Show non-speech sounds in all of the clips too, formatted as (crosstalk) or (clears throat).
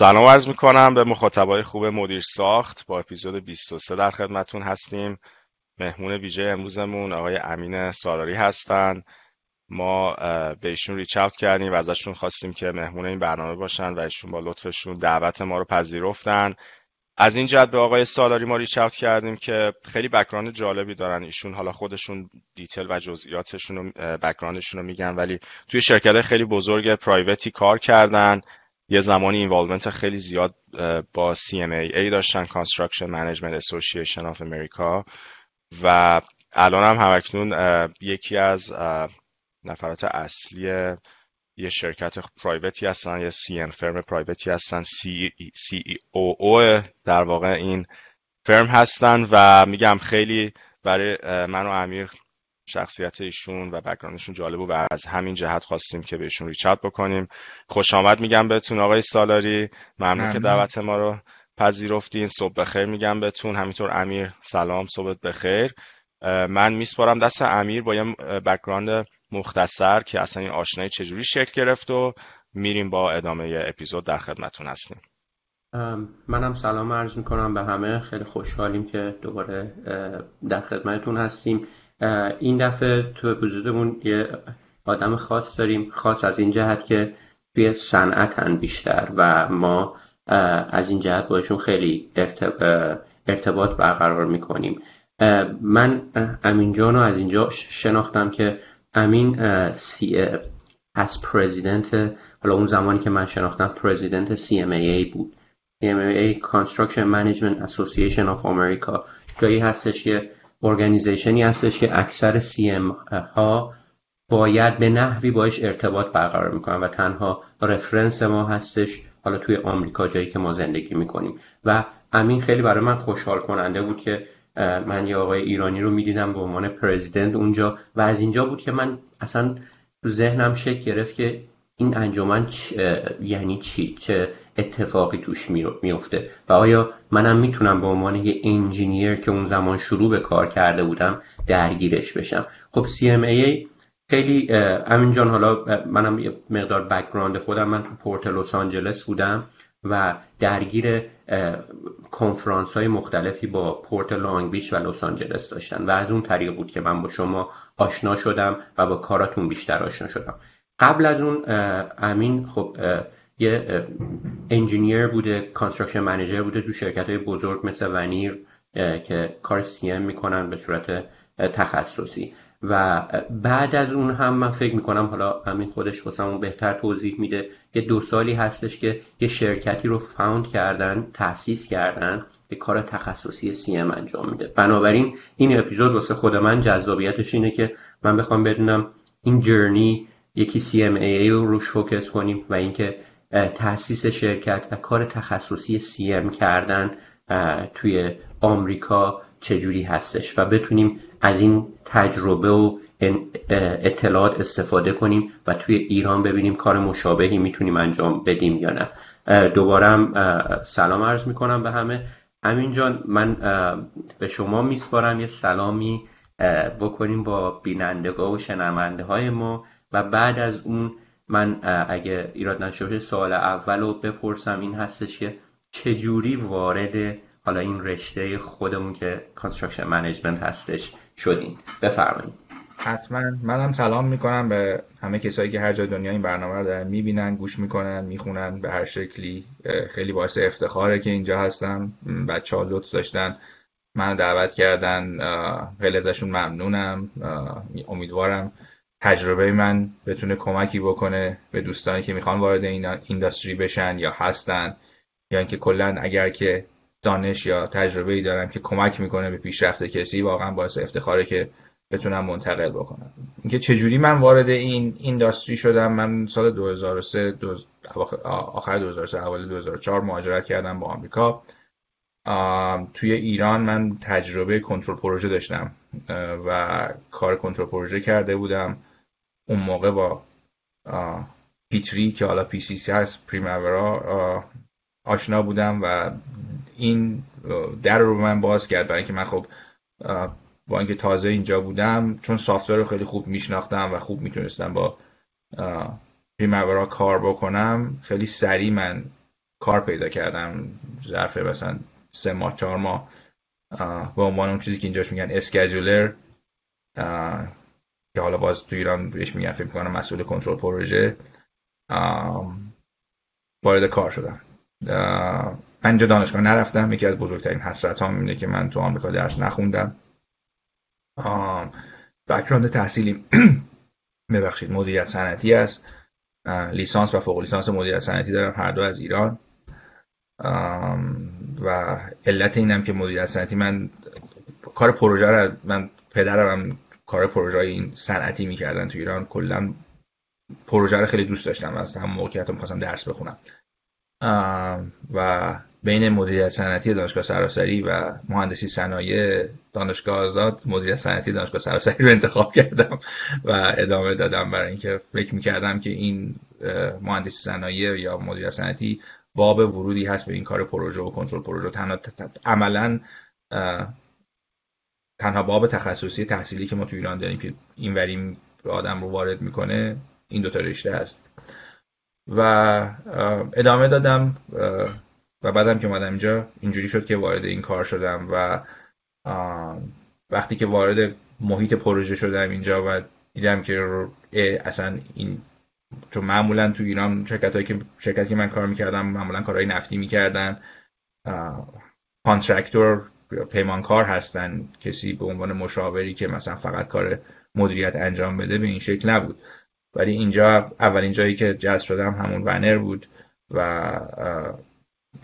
سلام عرض می‌کنم به مخاطبای خوب مدیر ساخت. با اپیزود 23 در خدمتون هستیم. مهمون ویژه امروزمون آقای امین سالاری هستند ما به ایشون reach out کردیم و ازشون خواستیم که مهمون این برنامه باشن و ایشون با لطفشون دعوت ما رو پذیرفتن. از این جهت به آقای سالاری ما reach out کردیم که خیلی background جالبی دارن. ایشون حالا خودشون detail و جزئیاتشون و background شون رو میگن ولی توی شرکت خیلی بزرگ private ی کار کردن. یه زمانی involvement خیلی زیاد با CMAA داشتن Construction Management Association of America. و الان هم همکنون یکی از نفرات اصلی یه شرکت private ی هستن یه CM firm private ی هستن سی, سی او او در واقع این firm هستن. و میگم خیلی برای من و امیر شخصیت ایشون و بکراندشون جالب و از همین جهت خواستیم که بهشون ریچت بکنیم. خوش آمد میگم بهتون آقای سالاری. ممنون که دعوت ما رو پذیرفتین. صبح بخیر میگم بهتون. همینطور امیر سلام. صبح بخیر. من میسپارم دست امیر با یه بکراند مختصر که اصلا این آشنایی چجوری شکل گرفت و میریم با ادامه اپیزود در خدمتون هستیم. منم سلام عرض می‌کنم به همه. خیلی خوشحالیم که دوباره در خدمتتون هستیم. این دفعه تو اپیزودمون یه آدم خاص داریم خاص از این جهت که توی صنعتن بیشتر و ما از این جهت باشون خیلی ارتباط برقرار می‌کنیم. من امین جان رو از اینجا شناختم که امین سی از پرزیدنت حالا اون زمانی که من شناختم پرزیدنت CMAA بود. CMAA Construction Management Association of America. جایی هستش که ارگانیزیشنی هستش که اکثر سی ام ها باید به نحوی باش ارتباط برقرار می‌کنن و تنها رفرنس ما هستش حالا توی آمریکا جایی که ما زندگی می‌کنیم. و امین خیلی برای من خوشحال کننده بود که من یه آقای ایرانی رو می‌دیدم به عنوان پرزیدنت اونجا و از اینجا بود که من اصلا تو ذهنم شکل گرفت که این انجمن یعنی چی؟ چه اتفاقی توش میفته و آیا منم می‌تونم به عنوان یه engineer که اون زمان شروع به کار کرده بودم درگیرش بشم؟ خب CMAA خیلی امین جان حالا منم یه مقدار background خودم من تو پورت لس آنجلس بودم و درگیر کنفرانس های مختلفی با پورت لانگ بیچ و لس آنجلس داشتن و از اون طریق بود که من با شما آشنا شدم و با کاراتون بیشتر آشنا شدم. قبل از اون امین خب یه engineer بوده construction manager بوده تو شرکت های بزرگ مثل ونیر که کار CM می‌کنن به صورت تخصصی. و بعد از اون هم من فکر می‌کنم حالا همین خودش واسمون بهتر توضیح میده یه دو سالی هستش که یه شرکتی رو found کردن تأسیس کردن که کار تخصصی CM انجام میده. بنابراین این اپیزود واسه خود من جذابیتش اینه که من بخوام بدونم این جرنی یکی CMAA رو روش فوکس کنیم و اینکه تاسیس شرکت و کار تخصصی CM کردن توی آمریکا چجوری هستش و بتونیم از این تجربه و اطلاعات استفاده کنیم و توی ایران ببینیم کار مشابهی می‌تونیم انجام بدیم یا نه. دوبارم سلام عرض می‌کنم به همه. امین جان من به شما میسپارم یه سلامی بکنیم با بینندگاه و شنونده های ما. و بعد از اون من اگه ایراد نشه سوال اول رو بپرسم. این هستش که چجوری وارد حالا این رشته خودمون که construction management هستش شدین؟ بفرمایید. حتما. منم سلام می‌کنم به همه کسایی که هر جای دنیا این برنامه رو دارن می‌بینن گوش می‌کنن می‌خونن به هر شکلی. خیلی باعث افتخاره که اینجا هستم. بچه ها لطف داشتن من دعوت کردن. خیلی ازشون ممنونم. امیدوارم تجربه من بتونه کمکی بکنه به دوستانی که می‌خوان وارد این اینداستری بشن یا هستن یا اینکه کلا اگر که دانش یا تجربه ای دارم که کمک می‌کنه به پیشرفت کسی واقعا باعث افتخاره که بتونم منتقل بکنم. اینکه چجوری من وارد این اینداستری شدم من سال 2003 آخر 2003 اول 2004 مهاجرت کردم با آمریکا. توی ایران من تجربه کنترل پروژه داشتم و کار کنترل پروژه کرده بودم. اون موقع با پیتری که حالا پی سی سی هست پریمورا آشنا بودم و این در رو من باز کرد. برای اینکه من خب با اینکه تازه اینجا بودم چون سافتور رو خیلی خوب میشناختم و خوب می‌تونستم با پریمورا کار بکنم خیلی سریع من کار پیدا کردم. ظرف مثلا سه ماه چهار ماه به عنوان اون چیزی که اینجاش میگن اسکجولر که حالا باز تو ایران بهش میگن فکر کنم مسئول کنترل پروژه وارد کار شدم اینجا دانشگاه نرفتم یکی از بزرگترین حسرت هم اینه که من تو آمریکا درس نخوندم. بکراند تحصیلی (clears throat) ببخشید مدیریت صنعتی است. لیسانس و فوق لیسانس مدیریت صنعتی دارم هر دو از ایران. و علت اینم که مدیریت صنعتی من کار پروژه رو من پدرم کار پروژه این صنعتی می‌کردن تو ایران کلا پروژه رو خیلی دوست داشتم از هم موقعیت می‌خواستم درس بخونم. و بین مدیریت صنعتی دانشگاه سراسری و مهندسی صنایع دانشگاه آزاد مدیریت صنعتی دانشگاه سراسری رو انتخاب کردم و ادامه دادم برای اینکه فکر می‌کردم که این مهندسی صنایع یا مدیریت صنعتی باب ورودی هست به این کار پروژه و کنترل پروژه. تنها عملا تنها باب تخصصی تحصیلی که ما تو ایران داریم که این وریم آدم رو وارد می‌کنه این دوتا رشته هست و ادامه دادم و بعدم که اومدم اینجا اینجوری شد که وارد این کار شدم و وقتی که وارد محیط پروژه شدم اینجا و دیدم که اصلا این چون معمولا تو ایران شرکت هایی که شرکتی که من کار می‌کردم معمولا کارهای نفتی می‌کردن contractor پیمانکار هستن کسی به عنوان مشاوری که مثلا فقط کار مدیریت انجام بده به این شکل نبود. ولی اینجا اولین جایی که جذب شدم همون ونر بود و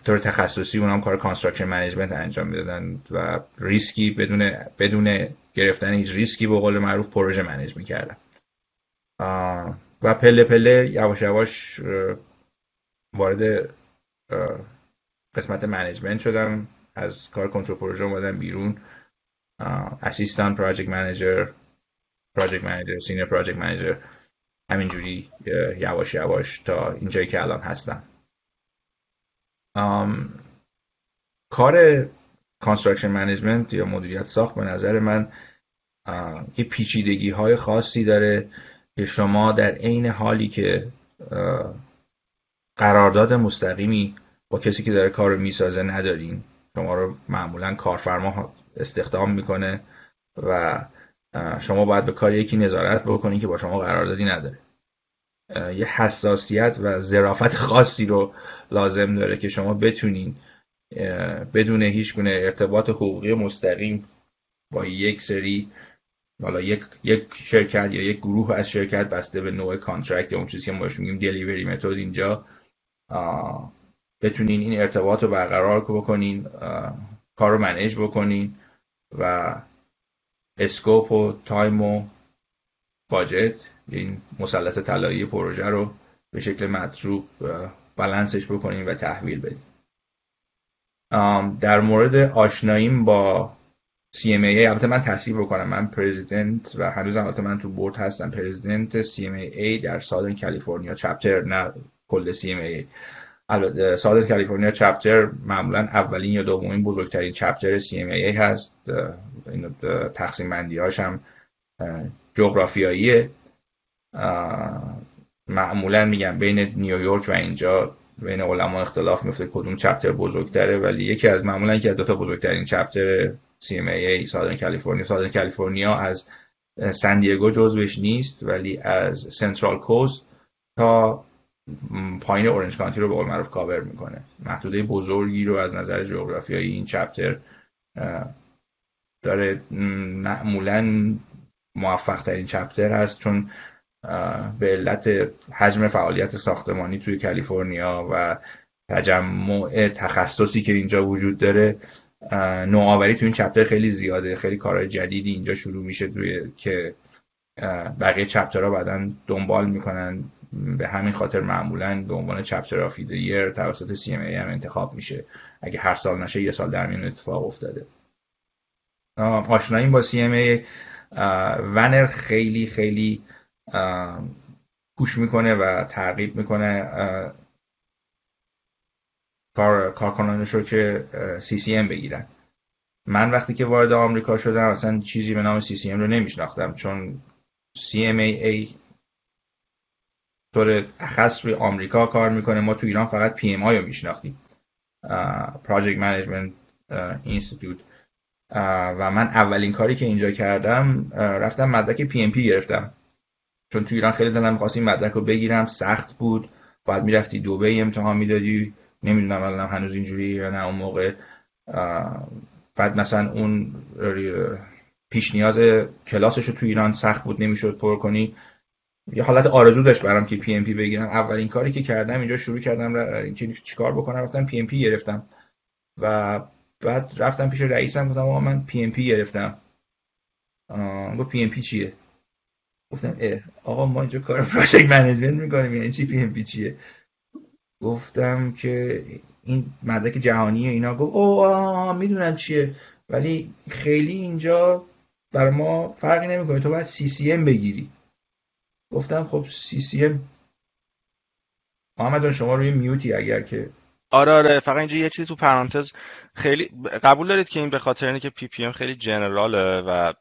طور تخصصی اونم کار construction management انجام می‌دادن و at-risk ی بدون بدون گرفتن هیچ ریسکی به قول معروف پروژه manage می‌کردن. و پله پله یواش یواش وارد قسمت management شدم. از کار کنترل پروژه اومدم بیرون. assistant project manager project manager senior project manager همینجوری یواش یواش تا اینجایی که الان هستم. کار construction management یا مدیریت ساخت به نظر من یه پیچیدگی های خاصی داره که شما در عین حالی که قرارداد مستقیمی با کسی که داره کار رو می‌سازه ندارین. شما رو معمولا کارفرما استخدام می‌کنه و شما باید به کار یکی نظارت بکنین که با شما قراردادی نداره. یه حساسیت و ظرافت خاصی رو لازم داره که شما بتونین بدون هیچ گونه ارتباط حقوقی مستقیم با یک سری حالا یک یک شرکت یا یک گروه از شرکت بسته به نوع contract یا اون چیزی که ما میگیم delivery method اینجا بتونین این ارتباط رو برقرار بکنین کار رو manage بکنین و scope و time و budget این مثلث طلایی پروژه رو به شکل مطلوب بلنسش بکنین و تحویل بدین. در مورد آشناییم با CMA البته من تصیب بکنم. من پرزیدنت و هنوز البته من تو بورد هستم. پرزیدنت CMA در سادن کالیفرنیا چپتر نه کل CMA البته کالیفرنیا چپتر معمولا اولین یا دومین بزرگترین چپتر CMA هست. این تقسیم بندی هم جغرافیاییه. معمولا میگم بین نیویورک و اینجا بین علما اختلاف میفته کدوم چپتر بزرگتره ولی یکی از معمولا یکی از دو تا بزرگترین چپتر CMA سادن کالیفرنیا. سادن کالیفرنیا از سن دیگو جزوش نیست ولی از سنترال کوست تا پایین اورنج کانتی رو به قول معروف کاور می‌کنه. محدوده بزرگی رو از نظر جغرافیایی این چپتر داره معمولا موفق ترین چپتر هست چون به علت حجم فعالیت ساختمانی توی کالیفرنیا و تجمع تخصصی که اینجا وجود داره نوآوری تو این چپتر خیلی زیاده. خیلی کارهای جدیدی اینجا شروع میشه توی که بقیه چپترها بعدا دنبال می‌کنن. به همین خاطر معمولا به عنوان چپتر آف یر توسط سی ام ای هم انتخاب میشه. اگه هر سال نشه یه سال در میون اتفاق افتاده. آشنایی با CMAA ونر خیلی خیلی push می‌کنه و ترغیب می‌کنه کار کارکنانش رو که CCM بگیرن. من وقتی که وارد آمریکا شدم اصلا چیزی به نام CCM رو نمیشناختم چون CMAA طور اخص روی آمریکا کار می‌کنه. ما تو ایران فقط PMI رو میشناختیم. Project Management Institute و من اولین کاری که اینجا کردم رفتم مدرک PMP گرفتم. چون تو ایران خیلی دلم می‌خواست این مدرک رو بگیرم. سخت بود. باید می‌رفتی دوبی امتحان می‌دادی. نمی‌دونم الان هنوز اینجوری یا نه اون موقع. بعد مثلا اون پیش نیاز کلاسش رو تو ایران سخت بود. نمی‌شد پر کنی. یه حالت آرزو داشت برام که PMP بگیرم. اولین کاری که کردم اینجا شروع کردم اینکه چیکار بکنم رفتم PMP گرفتم. و بعد رفتم پیش رئیسم گفتم آقا من PMP گرفتم. گفت PMP چیه؟ گفتم اه آقا ما اینجا کار project management می‌کنیم یعنی چی PMP چیه؟ گفتم که این مدرک جهانی اینا. گفت او می‌دونم چیه. ولی خیلی اینجا بر ما فرقی نمی‌کنه. تو باید CCM بگیری. گفتم خب CCM. محمد شما روی mute ی اگر که آره آره فقط اینجا یه چیزی تو پرانتز خیلی قبول دارید که این به خاطر اینه که PPM خیلی general ه و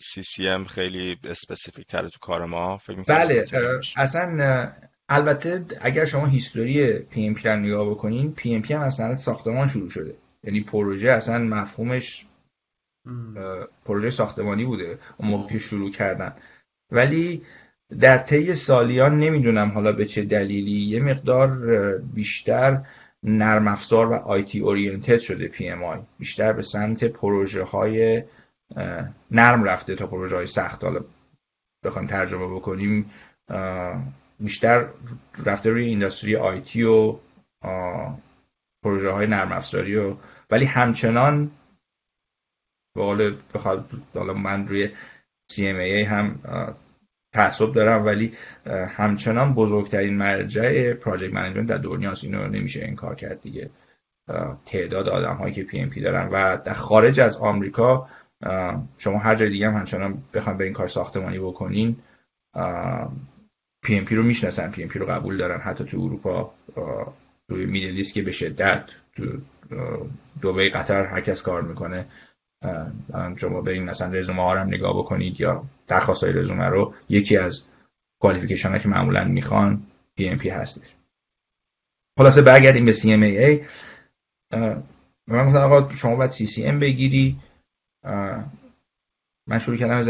CCM خیلی specific تره تو کار ما. فکر بله اصلا البته اگر شما history PMP هم نگاه بکنین PMP هم اصلا ساختمان شروع شده. یعنی پروژه اصلا مفهومش پروژه ساختمانی بوده اون موقع که شروع کردن. ولی در طی سالیان نمی‌دونم حالا به چه دلیلی یه مقدار بیشتر نرم افزار و IT oriented شده PMI. بیشتر به سمت پروژه های نرم رفته تا پروژه های سخت. حالا بخوایم ترجمه بکنیم بیشتر رفته روی industry IT و پروژه های نرم افزاری و ولی همچنان به حالا من روی CMAA هم تعصب دارم ولی همچنان بزرگترین مرجع project management در دنیاست اینو نمیشه انکار کرد دیگه. تعداد آدم هایی که PMP دارن. و در خارج از آمریکا شما هر جای دیگه هم همچنان بخوام به این کار ساختمانی بکنین PMP رو می‌شناسن. PMP رو قبول دارن. حتی تو اروپا توی Middle که به شدت تو دبی قطر هر کس کار می‌کنه. شما برین مثلا رزومه ها هم نگاه بکنید یا درخواست های رزومه رو یکی از qualification ها که معمولا می‌خوان PMP هستش. خلاصه برگردیم به ای من گفتم آقا شما باید ام بگیری. من شروع کردم از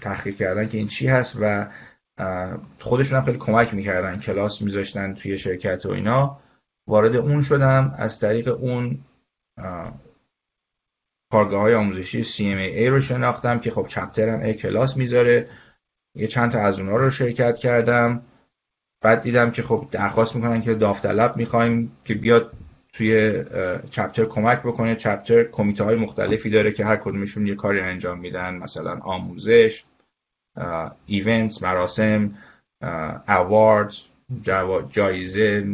تحقیق کردن که این چی هست و خودشون هم خیلی کمک می‌کردن کلاس میذاشتن توی شرکت و اینا. وارد اون شدم. از طریق اون کارگاه های آموزشی CMAA رو شناختم که خب چپترم ای کلاس می‌ذاره. یه چند تا از اونها رو شرکت کردم. بعد دیدم که خب درخواست می‌کنن که داوطلب می‌خوایم که بیاد توی چپتر کمک بکنه. چپتر کمیته های مختلفی داره که هر کدومشون یه کاری انجام میدن. مثلا آموزش events مراسم awards جایزه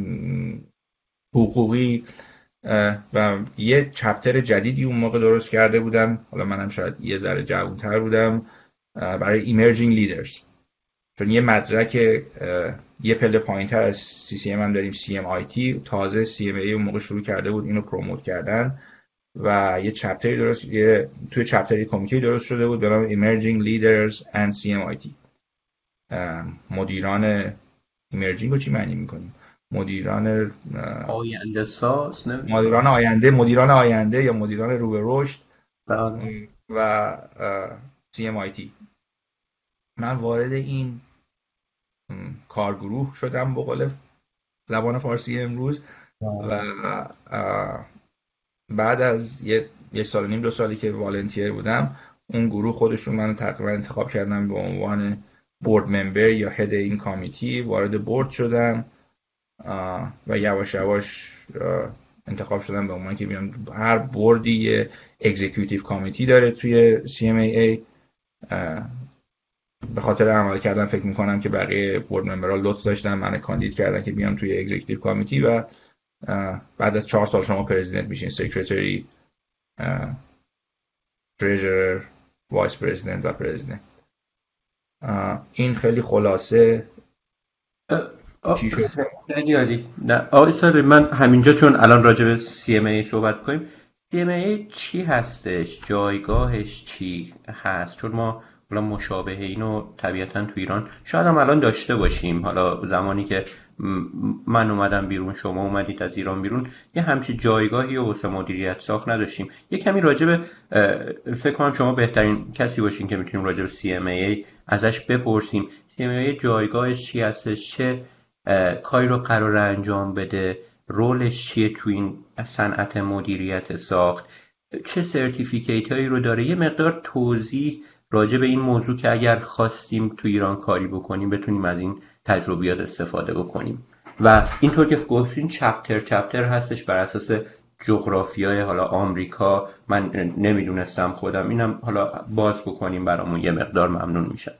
حقوقی. و یه chapter جدیدی اون موقع درست کرده بودم. حالا منم شاید یه ذره جوانتر بودم برای emerging leaders چون یه مدرک یه پله پایین تر از CCM هم داریم CMIT تازه CMAA اون موقع شروع کرده بود اینو promote کردن. و یه chapter ی درست یه توی chapter ی کمیته درست شده بود به نام Emerging Leaders and CMIT مدیران ایمرجینگ رو چی معنی می‌کنیم؟ مدیران آینده ساز مدیران آینده مدیران آینده یا مدیران رو به رشد بله. و CMIT من وارد این کارگروه شدم به قول زبان فارسی امروز و بعد از یه یک سال و نیم دو سالی که والنتیر بودم اون گروه خودشون من تقریبا انتخاب کردم به عنوان board member یا head این committee وارد board شدم. و یواش یواش انتخاب شدم به عنوان که بیان هر board ی یه committee داره توی CMAA به خاطر عملکردم فکر می‌کنم که بقیه board member ها لطف داشتن من کاندید کردن که بیام توی executive committee و بعد از چهار سال شما president میشین secretary تریجرر وایس پرزیدنت و پرزیدنت این خیلی خلاصه. چی شد؟ نه آقای من همینجا چون الان راجع به CMA صحبت کنیم. CMA چی هستش؟ جایگاهش چی هست؟ چون ما حالا مشابه اینو طبیعتا تو ایران شاید هم الان داشته باشیم. حالا زمانی که من اومدم بیرون شما اومدید از ایران بیرون یه همچی جایگاهی و واسه مدیریت ساخت نداشتیم. یه کمی راجع فکر کنم شما بهترین کسی باشین که می‌تونیم راجع به CMAA ازش بپرسیم. CMAA جایگاهش چی هستش؟ چه کاری رو قرار انجام بده. رولش چیه تو این صنعت مدیریت ساخت؟ چه سرتیفیکیت هایی رو داره؟ یه مقدار توضیح راجع به این موضوع که اگر خواستیم تو ایران کاری بکنیم بتونیم از این تجربیات استفاده بکنیم. و اینطور که گفتین چپتر چپتر هستش بر اساس جغرافیای حالا آمریکا. من نمی‌دونستم خودم. اینم حالا باز بکنیم برامون. یه مقدار ممنون میشم.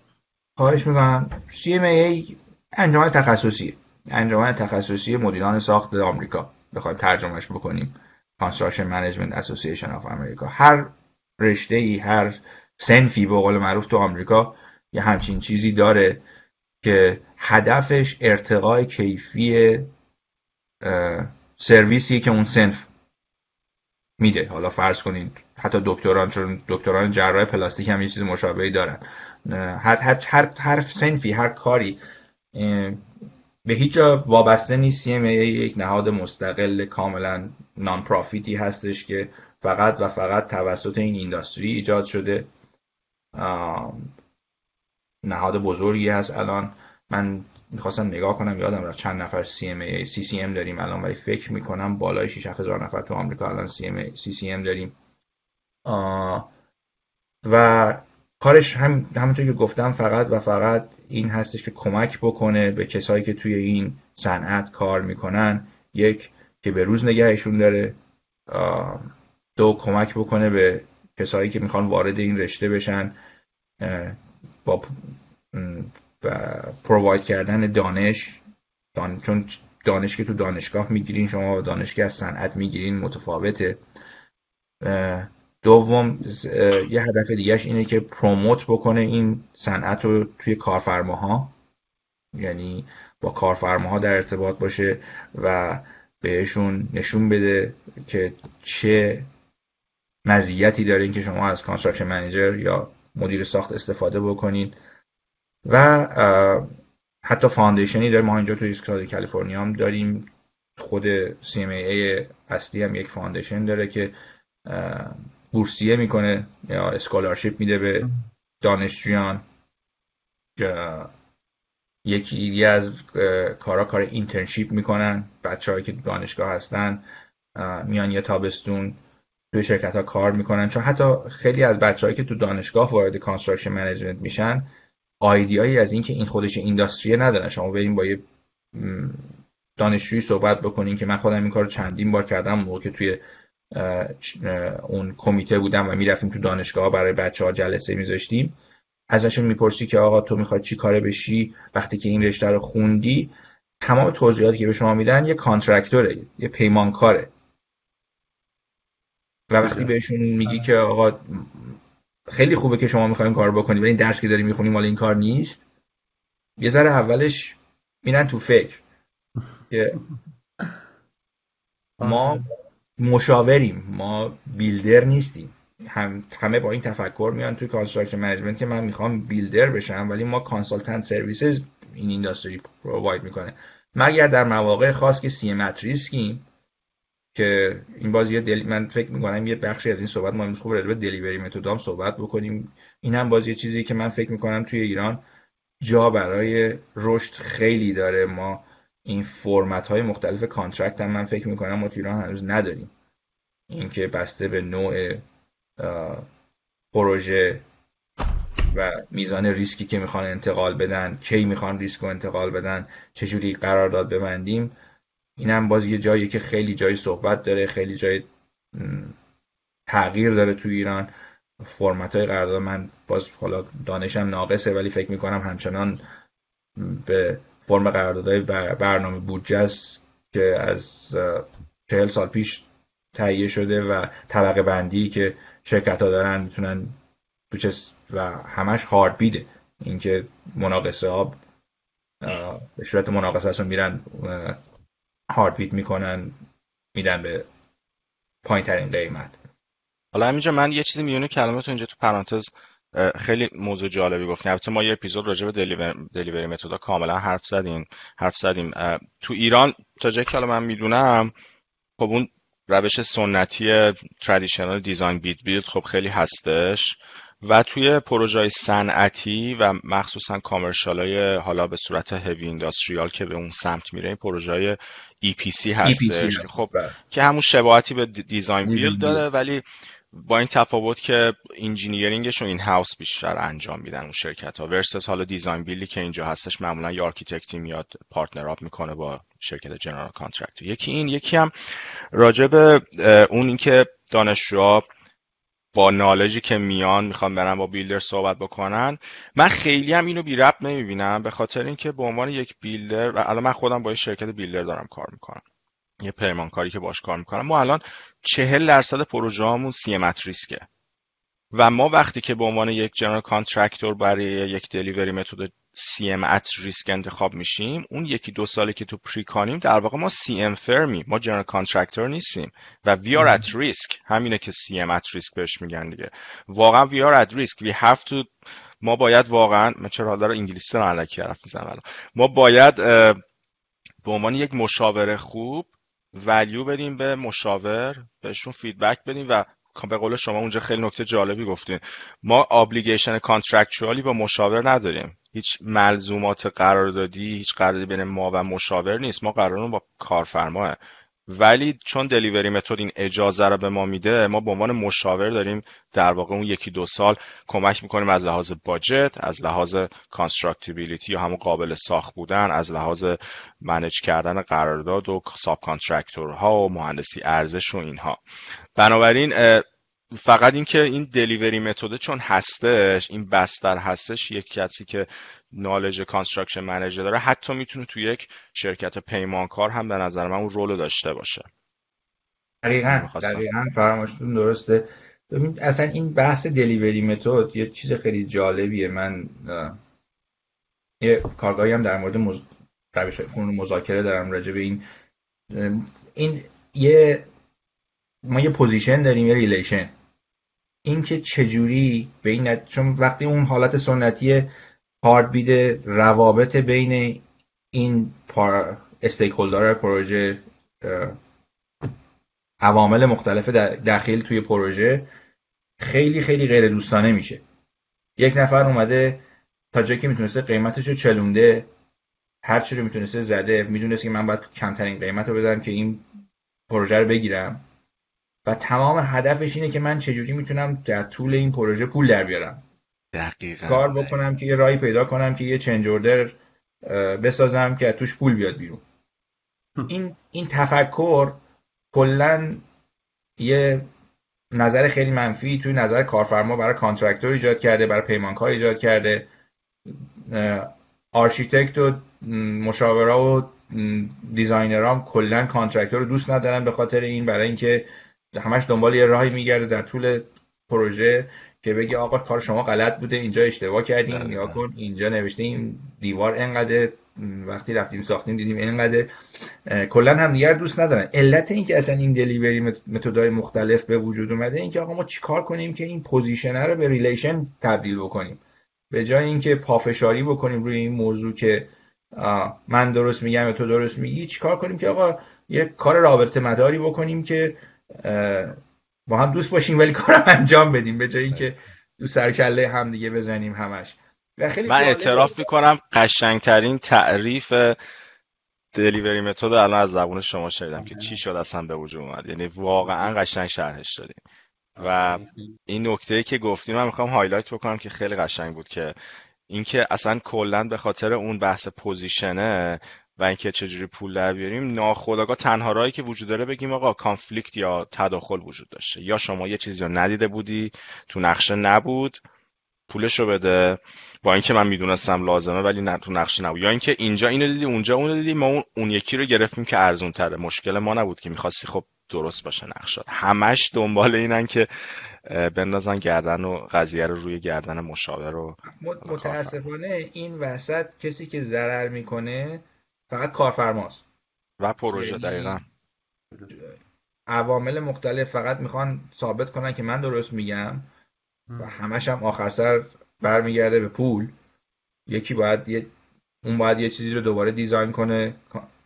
خواهش می‌کنم. CMAA انجام تخصصی. انجام تخصصی مدیران ساخت آمریکا. بخوایم ترجمهش بکنیم. Construction Management Association of America. هر رشته ای هر سنفی به قول معروف تو آمریکا یه همچین چیزی داره که هدفش ارتقای کیفی سرویسی که اون سنف میده. حالا فرض کنید حتی دکتران چون دکتران جراح پلاستیک هم یه چیز مشابهی دارن. هر, هر, هر, هر سنفی هر کاری به هیچ جا وابسته نیست CMA یک نهاد مستقل کاملا نان پرافیتی هستش که فقط و فقط توسط این اینداستری ایجاد شده. نهاد بزرگی هست الان. من می‌خواستم نگاه کنم یادم رفت چند نفر CMA CCM داریم الان ولی فکر می‌کنم بالای 6 هزار نفر تو آمریکا الان CMA CCM داریم. و کارش هم همونطور که گفتم فقط و فقط این هستش که کمک بکنه به کسایی که توی این صنعت کار می‌کنن. یک که به روز نگهشون داره. دو کمک بکنه به کسایی که می‌خوان وارد این رشته بشن. با پروواید کردن دانش. چون دانش که تو دانشگاه می‌گیرین شما دانشگاه از صنعت می‌گیرین متفاوته. دوم یه هدف دیگهش اینه که پروموت بکنه این صنعت رو توی کارفرماها. یعنی با کارفرماها در ارتباط باشه و بهشون نشون بده که چه مزیتی داره که شما از construction manager یا مدیر ساخت استفاده بکنید و حتی foundation ی داره. ما اینجا توی South کالیفرنیا هم داریم. خود CMAA اصلی هم یک foundation داره که بورسیه می‌کنه یا scholarship میده به دانشجویان. یکی از کارا کار internship می‌کنن بچه که دانشگاه هستن میان یه تابستون توی شرکت ها کار می‌کنن. چون حتی خیلی از بچههایی که تو دانشگاه وارد construction management میشن idea یی از اینکه این خودش industry ه ندارن. شما بریم با یه دانشجویی صحبت بکنین که من خودم این کار چندین بار کردم موقع که توی اون کمیته بودم و می‌رفتیم تو دانشگاه برای بچه ها جلسه میذاشتیم. ازشون می‌پرسی که آقا تو می‌خوای چی کاره بشی وقتی که این رشته رو خوندی؟ تمام توضیحاتی که به شما میدن یه کانترکتوره یه پیمانکاره. و وقتی بهشون میگی که آقا خیلی خوبه که شما می‌خوایم کار بکنی و این درس که داری می‌خونی مال این کار نیست یه ذره اولش میرن تو فکر. که ما مشاوریم. ما builder نیستیم. هم همه با این تفکر میان توی construction management که من می‌خوام builder بشم ولی ما consultant services این industry provide می‌کنه. مگر در مواقع خاص که CM at risk یم که این بازی دل... من فکر می‌کنم یه بخشی از این صحبت ما امروز خوب راجع به delivery method ام صحبت بکنیم. این هم بازی چیزی که من فکر می‌کنم توی ایران جا برای رشد خیلی داره. ما این فرمت های مختلف contract هم من فکر می‌کنم ما تو ایران هنوز نداریم. اینکه بسته به نوع پروژه و میزان ریسکی که می‌خوان انتقال بدن کی می‌خوان ریسک رو انتقال بدن چجوری قرارداد ببندیم اینم باز یه جایی که خیلی جای صحبت داره خیلی جای تغییر داره تو ایران. فرمت های قرارداد من باز حالا دانشم ناقصه ولی فکر می‌کنم همچنان به فرم قراردادهای برنامه بودجه است که از چهل سال پیش تهیه شده و طبقه بندی که شرکت ها دارن می‌تونن و همش هارد بیده اینکه مناقصه ها به صورت مناقصه میرن هارد بیت می‌کنن میدن به پایین ترین قیمت. حالا همینجا من یه چیزی میونه کلمات اینجا تو پرانتز خیلی موضوع جالبی گفتیم البته ما یه اپیزود راجع به دلیوری متودا کاملا حرف زدیم حرف زدیم. تو ایران تا جایی که حالا من می‌دونم خب اون روش سنتی ترادیشنال دیزاین بیت بیلد خب خیلی هستش و توی پروژه صنعتی و مخصوصا کامرشال های حالا به صورت هوی اینداستریال که به اون سمت میره این پروژه های EPC هستش که خب بله. که همون شباهتی به دیزاین بیلد داره ولی با این تفاوت که engineering ش رو in-house بیشتر انجام میدن اون شرکت ها versus حالا design-build ی که اینجا هستش معمولا یا architect ی میاد partner up می‌کنه با شرکت general contractor یکی این یکی هم راجع به اون اینکه دانشجوها با knowledge ی که میان می‌خوام برن با builder صحبت بکنن. من خیلی هم اینو بی ربط نمی‌بینم به خاطر اینکه به عنوان یک builder و الان من خودم با یه شرکت builder دارم کار می‌کنم. یه پیمانکاری که باش کار می‌کنم. ما الان چهل درصد پروژه همون CM at risk ه و ما وقتی که به عنوان یک general contractor برای یک delivery method CM at risk انتخاب میشیم اون یکی دو سالی که تو precon یم در واقع ما CM firm ی ما general contractor نیستیم. و we are at risk همینه که CM at risk بهش میگن دیگه. واقعا we are at risk we have to ما باید واقعا من چرا حالا انگلیسی رو الکی حرف می‌زنم ما باید به عنوان یک مشاور خوب value بدیم به مشاور بهشون feedback بدیم و به قول شما اونجا خیلی نکته جالبی گفتین. ما obligation contractually با مشاور نداریم. هیچ ملزومات قراردادی هیچ قراردادی بین ما و مشاور نیست. ما قرارمون با کارفرماه. ولی چون delivery method این اجازه رو به ما میده ما به عنوان مشاور داریم در واقع اون یکی دو سال کمک می‌کنیم از لحاظ budget از لحاظ constructability یا همون قابل ساخت بودن از لحاظ manage کردن قرارداد و sub ها و مهندسی ارزش و اینها. بنابراین فقط اینکه این delivery method چون هستش این بستر هستش یک کسی که knowledge construction manager داره حتی می‌تونه تو یک شرکت پیمانکار هم به نظر من اون role داشته باشه. دقیقا دقیقا فرماشتون درسته. اصلا این بحث delivery method یه چیز خیلی جالبیه. من یه کارگاهی هم در مورد مز... روش مذاکره دارم راجع به این. این یه ما یه position داریم یه relation اینکه چجوری به این چون وقتی اون حالت سنتی هارد روابط بین این استیک هولدر پروژه عوامل مختلف داخل توی پروژه خیلی خیلی غیر دوستانه میشه. یک نفر اومده تا جایی که می‌تونسته قیمتش رو چلونده هر چی رو می‌تونسته زده می‌دونست که من باید کمترین قیمت رو بدم که این پروژه رو بگیرم. و تمام هدفش اینه که من چجوری می‌تونم در طول این پروژه پول در بیارم. دقیقا. کار بکنم که یه راهی پیدا کنم که یه change order بسازم که توش پول بیاد بیرون. این این تفکر کلا یه نظر خیلی منفی توی نظر کارفرما برای contractor ایجاد کرده برای پیمانکار ایجاد کرده. آرشیتکت و مشاورا و designer ام کلا contractor رو دوست ندارن به خاطر این برای اینکه همش دنبال یه راهی میگرده در طول پروژه که بگی آقا کار شما غلط بوده اینجا اشتباه کردیم بله، یا بله. کن اینجا نوشتیم دیوار انقدر وقتی رفتیم ساختیم دیدیم اینقدر کلا هم دیگر دوست ندارن علت این که اصلا این delivery method ای مختلف به وجود اومده این که آقا ما چیکار کنیم که این position رو به relation تبدیل بکنیم به جای اینکه پافشاری بکنیم روی این موضوع که من درست میگم یا تو درست میگی چیکار کنیم که آقا یه کار رابطه مداری بکنیم که با هم دوست باشیم ولی کار انجام بدیم به جایی که تو سر و کله هم دیگه بزنیم همش. خیلی من اعتراف می‌کنم قشنگترین تعریف delivery method الان از زبون شما شنیدم که چی شد اصلا به وجود اومد. یعنی واقعا قشنگ شرحش دادین. و این نکته که گفتین من می‌خوام highlight بکنم که خیلی قشنگ بود که اینکه اصلا کلا به خاطر اون بحث position ه و اینکه چجوری پول در بیاریم ناخودآگاه تنها راهی که وجود داره بگیم آقا کانفلیکت یا تداخل وجود داشته. یا شما یه چیزی رو ندیده بودی تو نقشه نبود پولش رو بده. با اینکه من می‌دونستم لازمه ولی نه تو نقشه نبود. یا اینکه اینجا اینو دیدی اونجا اونو دیدی ما اون, اون یکی رو گرفتیم که ارزون تره مشکل ما نبود که می‌خواستی خب درست باشه نقشه همش دنبال اینن که بندازن گردن و قضیه رو روی گردن مشاور رو متاسفانه این وسط کسی که ضرر می‌کنه فقط کارفرماست. و پروژه یعنی دقیقا. عوامل مختلف فقط می‌خوان ثابت کنن که من درست میگم و همش هم آخر سر برمیگرده به پول. یکی باید یه اون باید یه چیزی رو دوباره دیزاین کنه.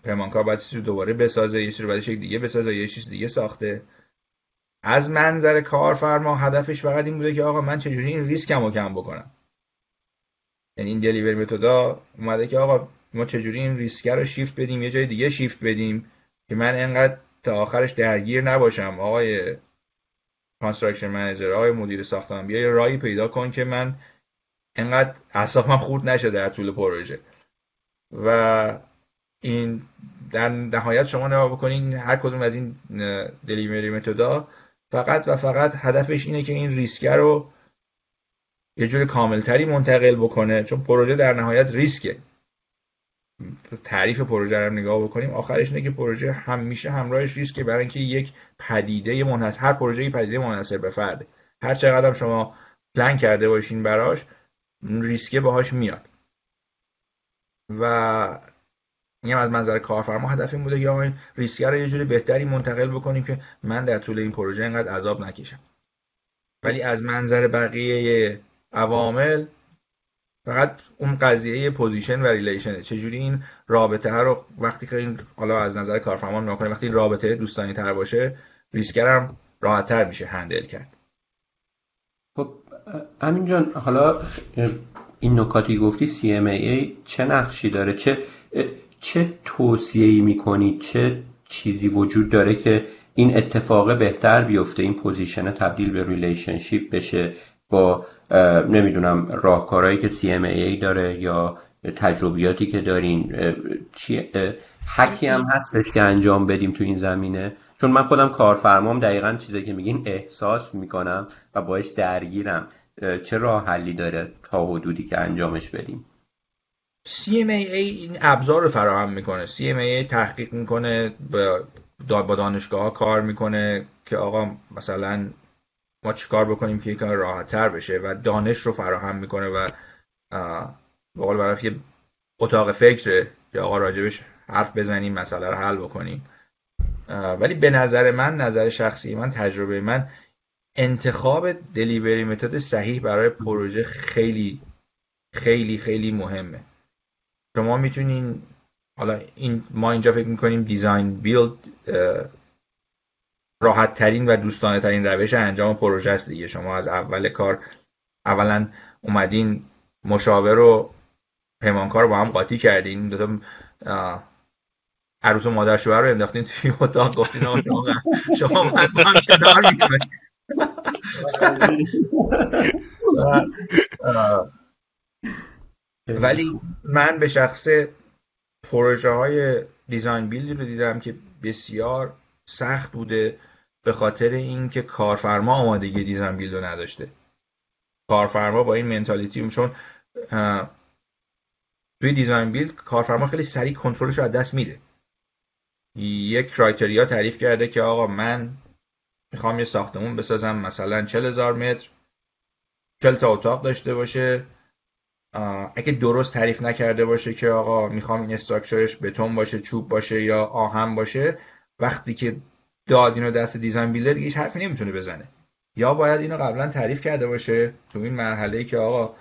پیمانکار باید چیزی رو دوباره بسازه یه چیزی رو باید دیگه بسازه یه چیز دیگه ساخته. از منظر کارفرما هدفش فقط این بوده که آقا من چجوری این ریسکم رو کم بکنم. یعنی این delivery method ا اومده که آقا ما چجوری این ریسک رو شیفت بدیم؟ یه جای دیگه شیفت بدیم که من انقدر تا آخرش درگیر نباشم. آقای construction manager آقای مدیر ساختمان بیا یه راهی پیدا کن که من انقدر اعصابم خورد نشه در طول پروژه. و این در نهایت شما نگاه بکنین هر کدوم از این delivery method ا فقط و فقط هدفش اینه که این ریسکه رو یه جور کاملتری منتقل بکنه چون پروژه در نهایت ریسکه. تعریف پروژه رو نگاه بکنیم آخرش اینه که پروژه همیشه همراهش ریسکه برای اینکه یک پدیده منحصر هر پروژه پدیده منحصر به فرده. هر چقدر شما پلان کرده باشین براش ریسکه باهاش میاد. و میگم از منظر کارفرما هدف این بوده یا این ریسکه رو یه جوری بهتری منتقل بکنیم که من در طول این پروژه اینقدر عذاب نکشم. ولی از منظر بقیه عوامل فقط اون قضیه position و relation ه چجوری این رابطه ها رو وقتی که این حالا از نظر کارفرما نکنه وقتی این رابطه دوستانه تر باشه ریسک رو هم راحت تر میشه handle کرد. خب امین جان حالا این نکاتی گفتی CMAA چه نقشی داره؟ چه چه توصیه‌ای می‌کنید چه چیزی وجود داره که این اتفاق بهتر بیفته این position تبدیل به relationship بشه با نمی‌دونم راهکارهایی که CMAA داره یا تجربیاتی که دارین حکی هم هستش که انجام بدیم تو این زمینه. چون من خودم کارفرمام دقیقا چیزی که میگین احساس می‌کنم و باعث درگیرم. چه راه حلی داره تا حدودی که انجامش بدیم؟ CMAA این ابزار رو فراهم می‌کنه. CMAA تحقیق می‌کنه با دانشگاه ها کار می‌کنه که آقا مثلا ما چیکار بکنیم که کار راحت تر بشه و دانش رو فراهم می‌کنه و به قول یه اتاق فکره که آقا راجبش حرف بزنیم مسئله رو حل بکنیم. ولی به نظر من نظر شخصی من تجربه من انتخاب دلیوری متد صحیح برای پروژه خیلی خیلی خیلی مهمه. شما می‌تونین حالا این ما اینجا فکر می‌کنیم دیزاین بیلد راحت ترین و دوستانه ترین روش انجام پروژه است دیگه. شما از اول کار اولا اومدین مشاور و پیمانکار رو با هم قاطی کردین. دو تا عروس و مادر شوهر رو انداختین توی اتاق. گفتین شما شما با هم کنار (laughs) ولی من به شخص پروژه های دیزاین بیلدی رو دیدم که بسیار سخت بوده. به خاطر اینکه کارفرما آمادگی دیزاین بیلد رو نداشته. کارفرما با این منتالیتی چون توی دیزاین بیلد کارفرما خیلی سریع کنترلش رو از دست میده. یک کرایتریا تعریف کرده که آقا من می‌خوام یه ساختمون بسازم مثلا 40 هزار متر 40 تا اتاق داشته باشه. اگه درست تعریف نکرده باشه که آقا می‌خوام این استراکچرش بتون باشه چوب باشه یا آهن باشه وقتی که داد اینو دست دیزاین بیلدر هیچ حرفی نمی‌تونه بزنه. یا باید اینو قبلا تعریف کرده باشه تو این مرحله ای که آقا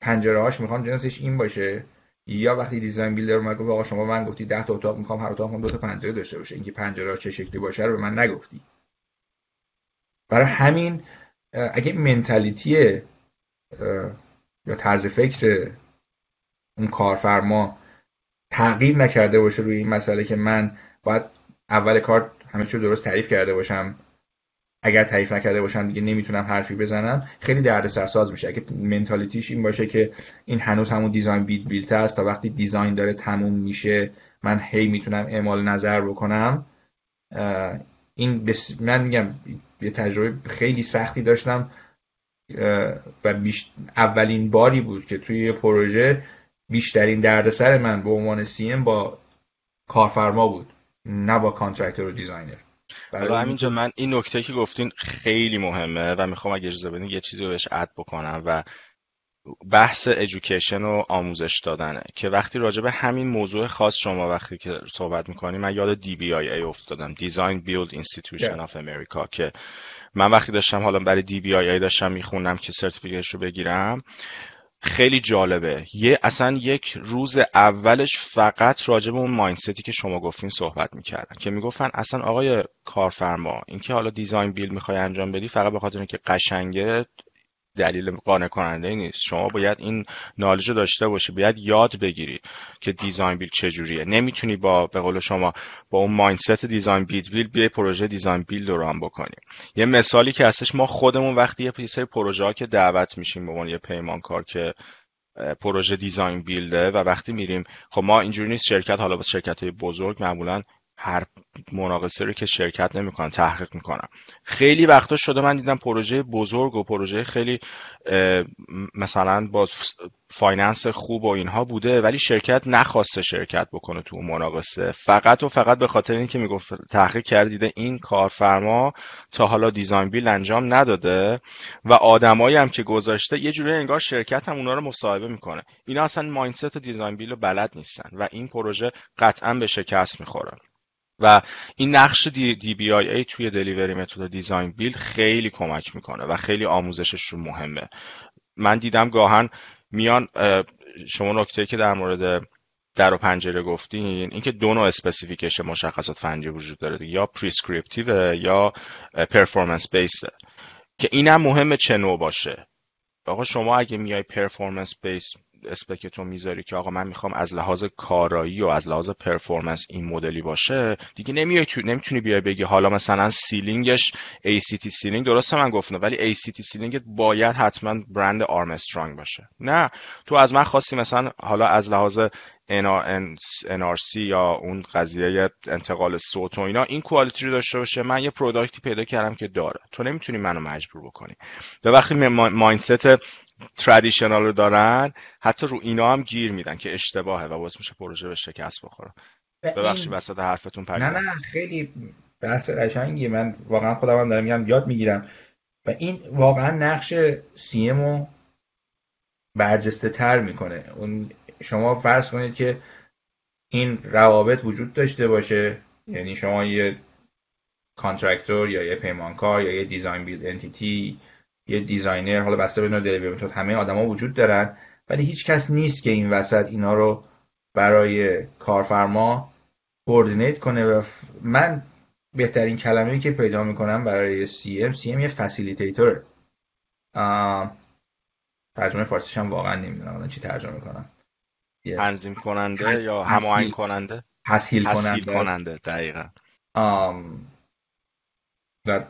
پنجره هاش می‌خوام جنسش این باشه یا وقتی دیزاین بیلدر اومد گفت آقا شما من گفتی 10 تا اتاق می‌خوام هر اتاق دو تا پنجره داشته باشه. اینکه پنجره چه شکلی باشه رو به من نگفتی. برای همین اگه منتالیتی یا طرز فکر اون کارفرما تغییر نکرده باشه روی این مسئله که من باید اول کار همه چیز درست تعریف کرده باشم. اگر تعریف نکرده باشم دیگه نمی‌تونم حرفی بزنم. خیلی درد سرساز میشه. اگه منتالیتیش این باشه که این هنوز همون دیزاین بیت بیلت است تا وقتی دیزاین داره تموم میشه من هی می‌تونم اعمال نظر بکنم. این بس... من میگم یه تجربه خیلی سختی داشتم و اولین باری بود که توی یه پروژه بیشترین دردسر من به عنوان CM با کارفرما بود. نه با contractor و designer. حالا همینجا من این نکته که گفتین خیلی مهمه و می‌خوام اگه اجازه بدین یه چیزی رو بهش add بکنم و بحث education و آموزش دادنه که وقتی راجع به همین موضوع خاص شما وقتی که صحبت می‌کنی من یاد DBIA افتادم Design Build Institution of America که من وقتی داشتم حالا برای DBIA داشتم میخوندم که سرتیفیکتش رو بگیرم. خیلی جالبه. یه اصلا یک روز اولش فقط راجع به اون مایندستی که شما گفتین صحبت می‌کردن. که می‌گفتن اصلا آقای کارفرما اینکه حالا دیزاین بیل می‌خوای انجام بدی فقط به خاطر اینکه قشنگه دلیل قانع کننده نیست. شما باید این نالج داشته باشی. باید یاد بگیری که دیزاین بیل چجوریه. نمی‌تونی با به قول شما با اون mindset design build build بیای پروژه design build رو run بکنی. یه مثالی که هستش ما خودمون وقتی یه سری پروژه ها که دعوت میشیم به عنوان یه پیمانکار که پروژه design build ه و وقتی میریم خب ما اینجوری نیست شرکت حالا با شرکت های بزرگ معمولا هر مناقصه رو که شرکت نمی‌کنن تحقیق می‌کنن. خیلی وقتا شده من دیدم پروژه بزرگ و پروژه خیلی مثلا با finance خوب و اینها بوده ولی شرکت نخواسته شرکت بکنه تو مناقصه. فقط و فقط به خاطر اینکه می‌گفت تحقیق کرده این کارفرما تا حالا design build انجام نداده و آدمایی هم که گذاشته یه جوری انگار شرکت هم اونا رو مصاحبه می‌کنه. اینا اصلا mindset design build رو بلد نیستن و این پروژه قطعا به شکست می‌خوره. و این نقش D, DBIA توی delivery method design build خیلی کمک می‌کنه و خیلی آموزشش مهمه. من دیدم گاهن میان شما نکته که در مورد در و پنجره گفتین اینکه دو نوع specification مشخصات فنی وجود داره یا prescriptive یا performance based که اینم مهمه چه نوع باشه. آقا شما اگه میای performance based spec تو می‌ذاری که آقا من می‌خوام از لحاظ کارایی و از لحاظ performance این مدلی باشه دیگه نمیای تو نمی‌تونی بیای بگی حالا مثلا ceiling ش ACT ceiling درسته من گفتم ولی ACT ceiling باید حتما برند آرمسترانگ باشه. نه تو از من خواستی مثلا حالا از لحاظ NRC یا اون قضیه انتقال صوت و اینا این quality رو داشته باشه. من یه product ی پیدا کردم که داره. تو نمی‌تونی منو مجبور بکنی. به وقتی مایندست ترادیشنال رو دارن حتی رو اینا هم گیر میدن که اشتباهه و باعث میشه پروژه به شکست بخوره. ببخشید وسط حرفتون پریدم نه نه خیلی بحث قشنگی. من واقعا خودم دارم میگم یاد می‌گیرم. و این واقعا نقش سی رو برجسته تر می‌کنه. اون شما فرض کنید که این روابط وجود داشته باشه. یعنی شما یه contractor یا یه پیمانکار یا یه design build entity یه designer حالا بسته به method همه آدما وجود دارن ولی هیچ کس نیست که این وسط اینا رو برای کارفرما coordinate کنه و من بهترین کلمه‌ای که پیدا می‌کنم برای CM CM یه facilitator ه ترجمه فارسیش هم واقعا نمی‌دونم چی ترجمه کنم تنظیم کننده یا هماهنگ کننده؟ تسهیل کننده. کننده دقیقا. و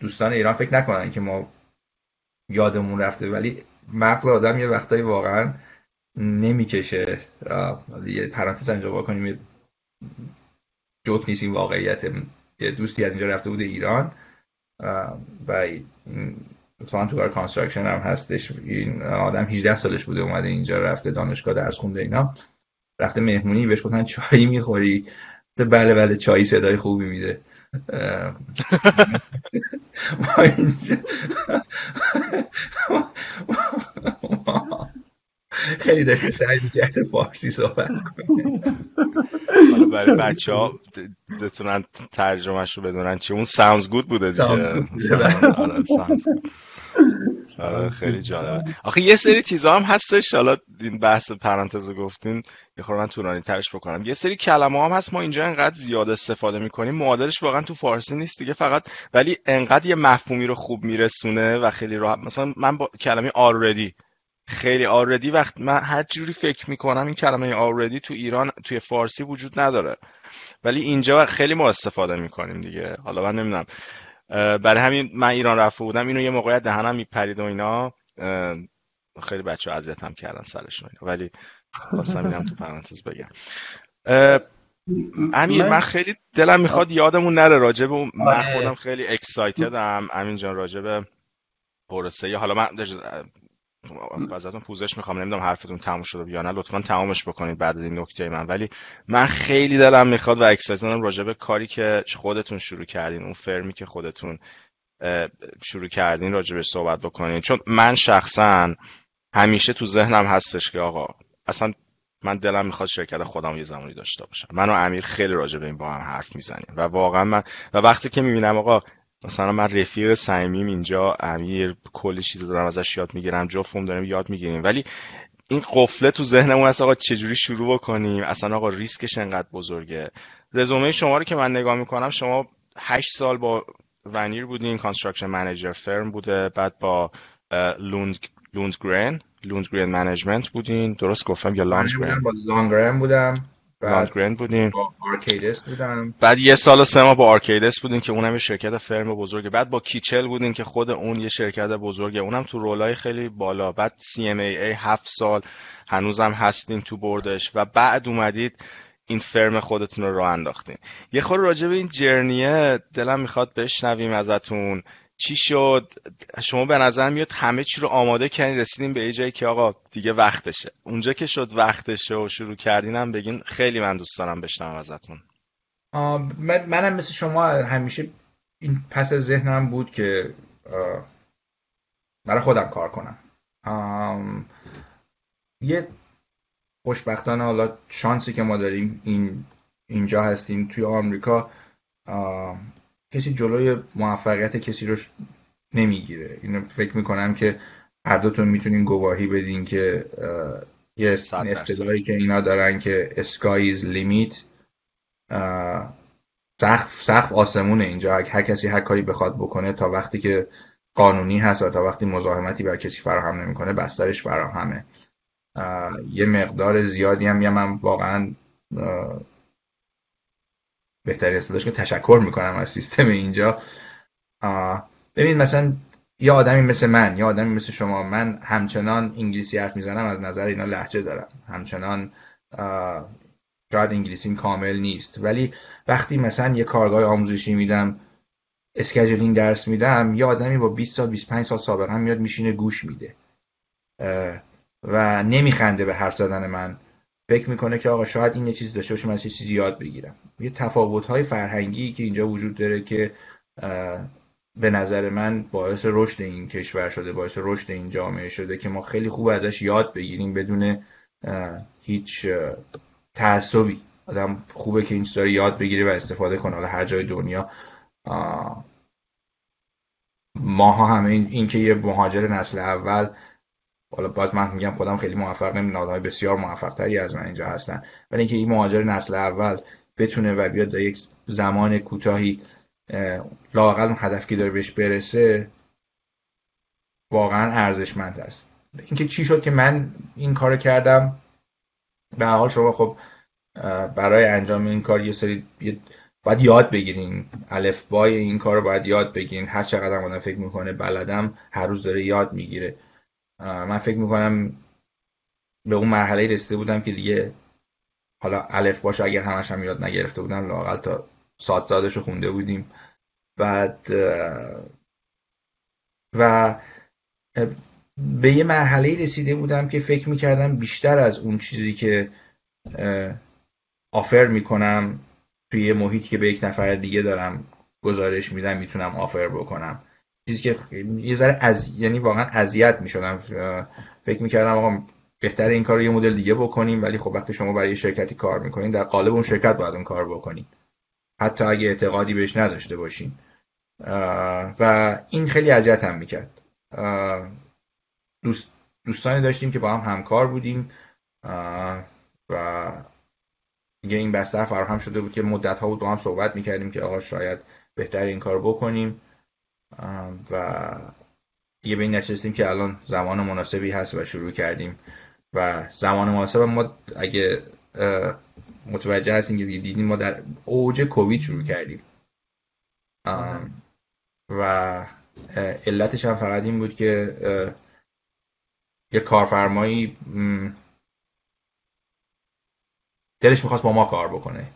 دوستان ایران فکر نکنن که ما یادمون رفته ولی مغز آدم یه وقتایی واقعا نمی‌کشه. یه پرانتز اینجا کنیم جوک نیست این واقعیت. یه دوستی از اینجا رفته بوده ایران. و اتفاقا تو کار construction هم هستش. این آدم 18 سالش بوده اومده اینجا رفته دانشگاه درس خونده اینا. رفته مهمونی بهش گفتن چایی می‌خوری. بله بله چایی صدای خوبی میده. (laughs) خیلی داشته سعی می‌کرده فارسی صحبت حالا برای بچه ها بتونن ترجمهش رو بدونن چی اون ساونز گود بوده دیگه. آره خیلی جالبه. آخه یه سری چیزا هم هستش. حالا این بحث پرانتز گفتین یه خورده من طولانی ترش بکنم. یه سری کلمه هم هست. ما اینجا انقدر زیاد استفاده می‌کنیم. معادلش واقعا تو فارسی نیست دیگه فقط ولی انقدر یه مفهومی رو خوب میرسونه و خیلی راحت. مثلا من با کلمه already خیلی already وقت من هر جوری فکر می‌کنم این کلمه already تو ایران توی فارسی وجود نداره. ولی اینجا خیلی ما استفاده می‌کنیم دیگه. حالا من نمی‌دونم. برای همین من ایران رفته بودم اینو یه موقعیت دهنم میپرید و اینا. خیلی بچه اذیت هم کردن سرشون اینا ولی خواستم اینم تو پرانتز بگم. امیر من خیلی دلم می‌خواد یادمون نره راجب من آره. خودم خیلی اکسایتدم امین جان راجب پروسه. حالا من ازتون پوزش می‌خوام نمی‌دونم حرفتون تموم شده یا نه لطفا تمامش بکنید بعد این نکته من. ولی من خیلی دلم می‌خواد و اکسایتدم راجع به کاری که خودتون شروع کردین اون فرمی که خودتون شروع کردین راجع به صحبت بکنین. چون من شخصا همیشه تو ذهنم هستش که آقا اصلا من دلم می‌خواد شرکت خودم یه زمانی داشته باشم. من و امیر خیلی راجع به این با هم حرف می‌زنیم. و واقعا من و وقتی که می‌بینم آقا مثلا من رفیق صمیمیم اینجا امیر کلی چیز دارم ازش یاد می‌گیرم جفتمون داریم یاد می‌گیریم. ولی این قفله تو ذهنمون هست آقا چجوری شروع بکنیم؟ اصلا آقا ریسکش انقدر بزرگه. رزومه شما رو که من نگاه می‌کنم شما هشت سال با Vanir بودین construction manager firm بوده بعد با Lund Lundgren Lundgren Management بودین. درست گفتم یا لانگرن با لانگرن بودم. بودین با Arcadis بودم. بعد یه سال و سه ماه با Arcadis بودین که اونم یه شرکت firm بزرگه. بعد با Kitchell بودین که خود اون یه شرکت بزرگه. اونم تو role ای خیلی بالا. بعد CMAA هفت سال هنوزم هستین تو board ش و بعد اومدید این فرم خودتون رو راه انداختین. یه خور راجع به این جرنیه دلم می‌خواد بشنویم ازتون. چی شد؟ شما به نظر میاد همه چی رو آماده کردین رسیدین به جایی که آقا دیگه وقتشه. اونجا که شد وقتشه و شروع کردینم بگین خیلی من دوست دارم بشنوم ازتون. من منم مثل شما همیشه این پس ذهنم بود که برای خودم کار کنم. یه خوشبختانه حالا شانسی که ما داریم این اینجا هستیم توی آمریکا کسی جلوی موفقیت کسی رو نمی‌گیره. اینو فکر می‌کنم که هر دوتون می‌تونین گواهی بدین که یه اصطلاحی که اینا دارن که sky is limit سقف سقف آسمونه اینجا. هر کسی هر کاری بخواد بکنه تا وقتی که قانونی هست و تا وقتی مزاحمتی بر کسی فراهم نمی‌کنه بسترش فراهمه. یه مقدار زیادی هم من واقعا بهتری اصطلاحش که تشکر می‌کنم از سیستم اینجا. ببین مثلا یه آدمی مثل من یه آدمی مثل شما من همچنان انگلیسی حرف می‌زنم از نظر اینا لحجه دارم. همچنان شاید انگلیسیم کامل نیست. ولی وقتی مثلا یه کارگاه آموزشی میدم اسکجولینگ درس میدم یه آدمی با 20 سال 25 سال سابقه میاد میشینه گوش میده. و نمیخنده به حرف زدن من. فکر می‌کنه که آقا شاید این یه چیز داشته باشه من چیزی یاد بگیرم. یه تفاوت های فرهنگی که اینجا وجود داره که به نظر من باعث رشد این کشور شده باعث رشد این جامعه شده که ما خیلی خوب ازش یاد بگیریم بدون هیچ تعصبی. آدم خوبه که این چیزا یاد بگیره و استفاده کنه. حالا هر جای دنیا ماها همه این, این که یه مهاجر نسل اول حالا باز من میگم خودم خیلی موفق نمی‌دونم آدمای بسیار موفق تری از من اینجا هستن. ولی اینکه این مهاجر نسل اول بتونه و بیاد در یک زمان کوتاهی لاقل اون هدف که داره بهش برسه واقعا ارزشمند است. اینکه چی شد که من این کار کردم؟ به حال شما خب برای انجام این کار یه سری باید یاد بگیرین. الف بای این کار رو باید یاد بگیرین. هر چقدر آدم فکر می‌کنه بلدم هر روز داره یاد می‌گیره. من فکر می‌کنم به اون مرحله رسیده بودم که دیگه حالا الف باشه اگر همش هم یاد نگرفته بودم لاقل تا سات زادش رو خونده بودیم. بعد و به یه مرحله رسیده بودم که فکر می‌کردم بیشتر از اون چیزی که آفر می‌کنم توی یه محیطی که به یک نفر دیگه دارم گزارش میدم می‌تونم آفر بکنم. چیزی که یه ذره از یعنی واقعا اذیت می‌شدم. فکر می‌کردم آقا بهتر این کار رو یه مدل دیگه بکنیم ولی خب وقتی شما برای شرکتی کار می‌کنین در قالب اون شرکت باید اون کار بکنین. حتی اگه اعتقادی بهش نداشته باشین. و این خیلی اذیت هم می‌کرد. دوست دوستانی داشتیم که با هم همکار بودیم. و دیگه این بستر فراهم شده بود که مدت ها بود با هم صحبت می‌کردیم که آقا شاید بهتر این کار بکنیم. و یه به این نچستیم که الان زمان مناسبی هست و شروع کردیم. و زمان مناسب ما اگه متوجه هستیم که دیدیم ما در اوج کووید شروع کردیم. و علتش هم فقط این بود که یه کارفرمایی دلش می‌خواست با ما کار بکنه.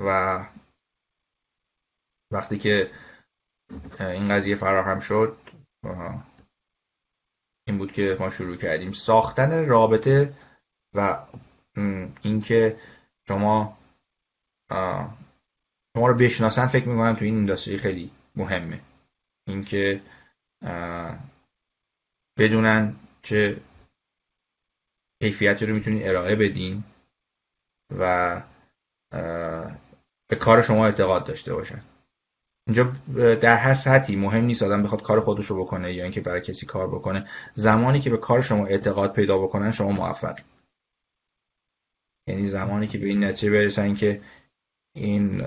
و وقتی که این قضیه فراهم شد. این بود که ما شروع کردیم. ساختن رابطه و اینکه شما شما رو بشناسن فکر می‌کنم تو این اینداستری خیلی مهمه. اینکه بدونن که کیفیتی رو می‌تونین ارائه بدین و به کار شما اعتقاد داشته باشن. اینجا در هر سطحی مهم نیست آدم بخواد کار خودش رو بکنه یا اینکه برای کسی کار بکنه. زمانی که به کار شما اعتقاد پیدا بکنن شما موفق. یعنی زمانی که به این نتیجه برسن که این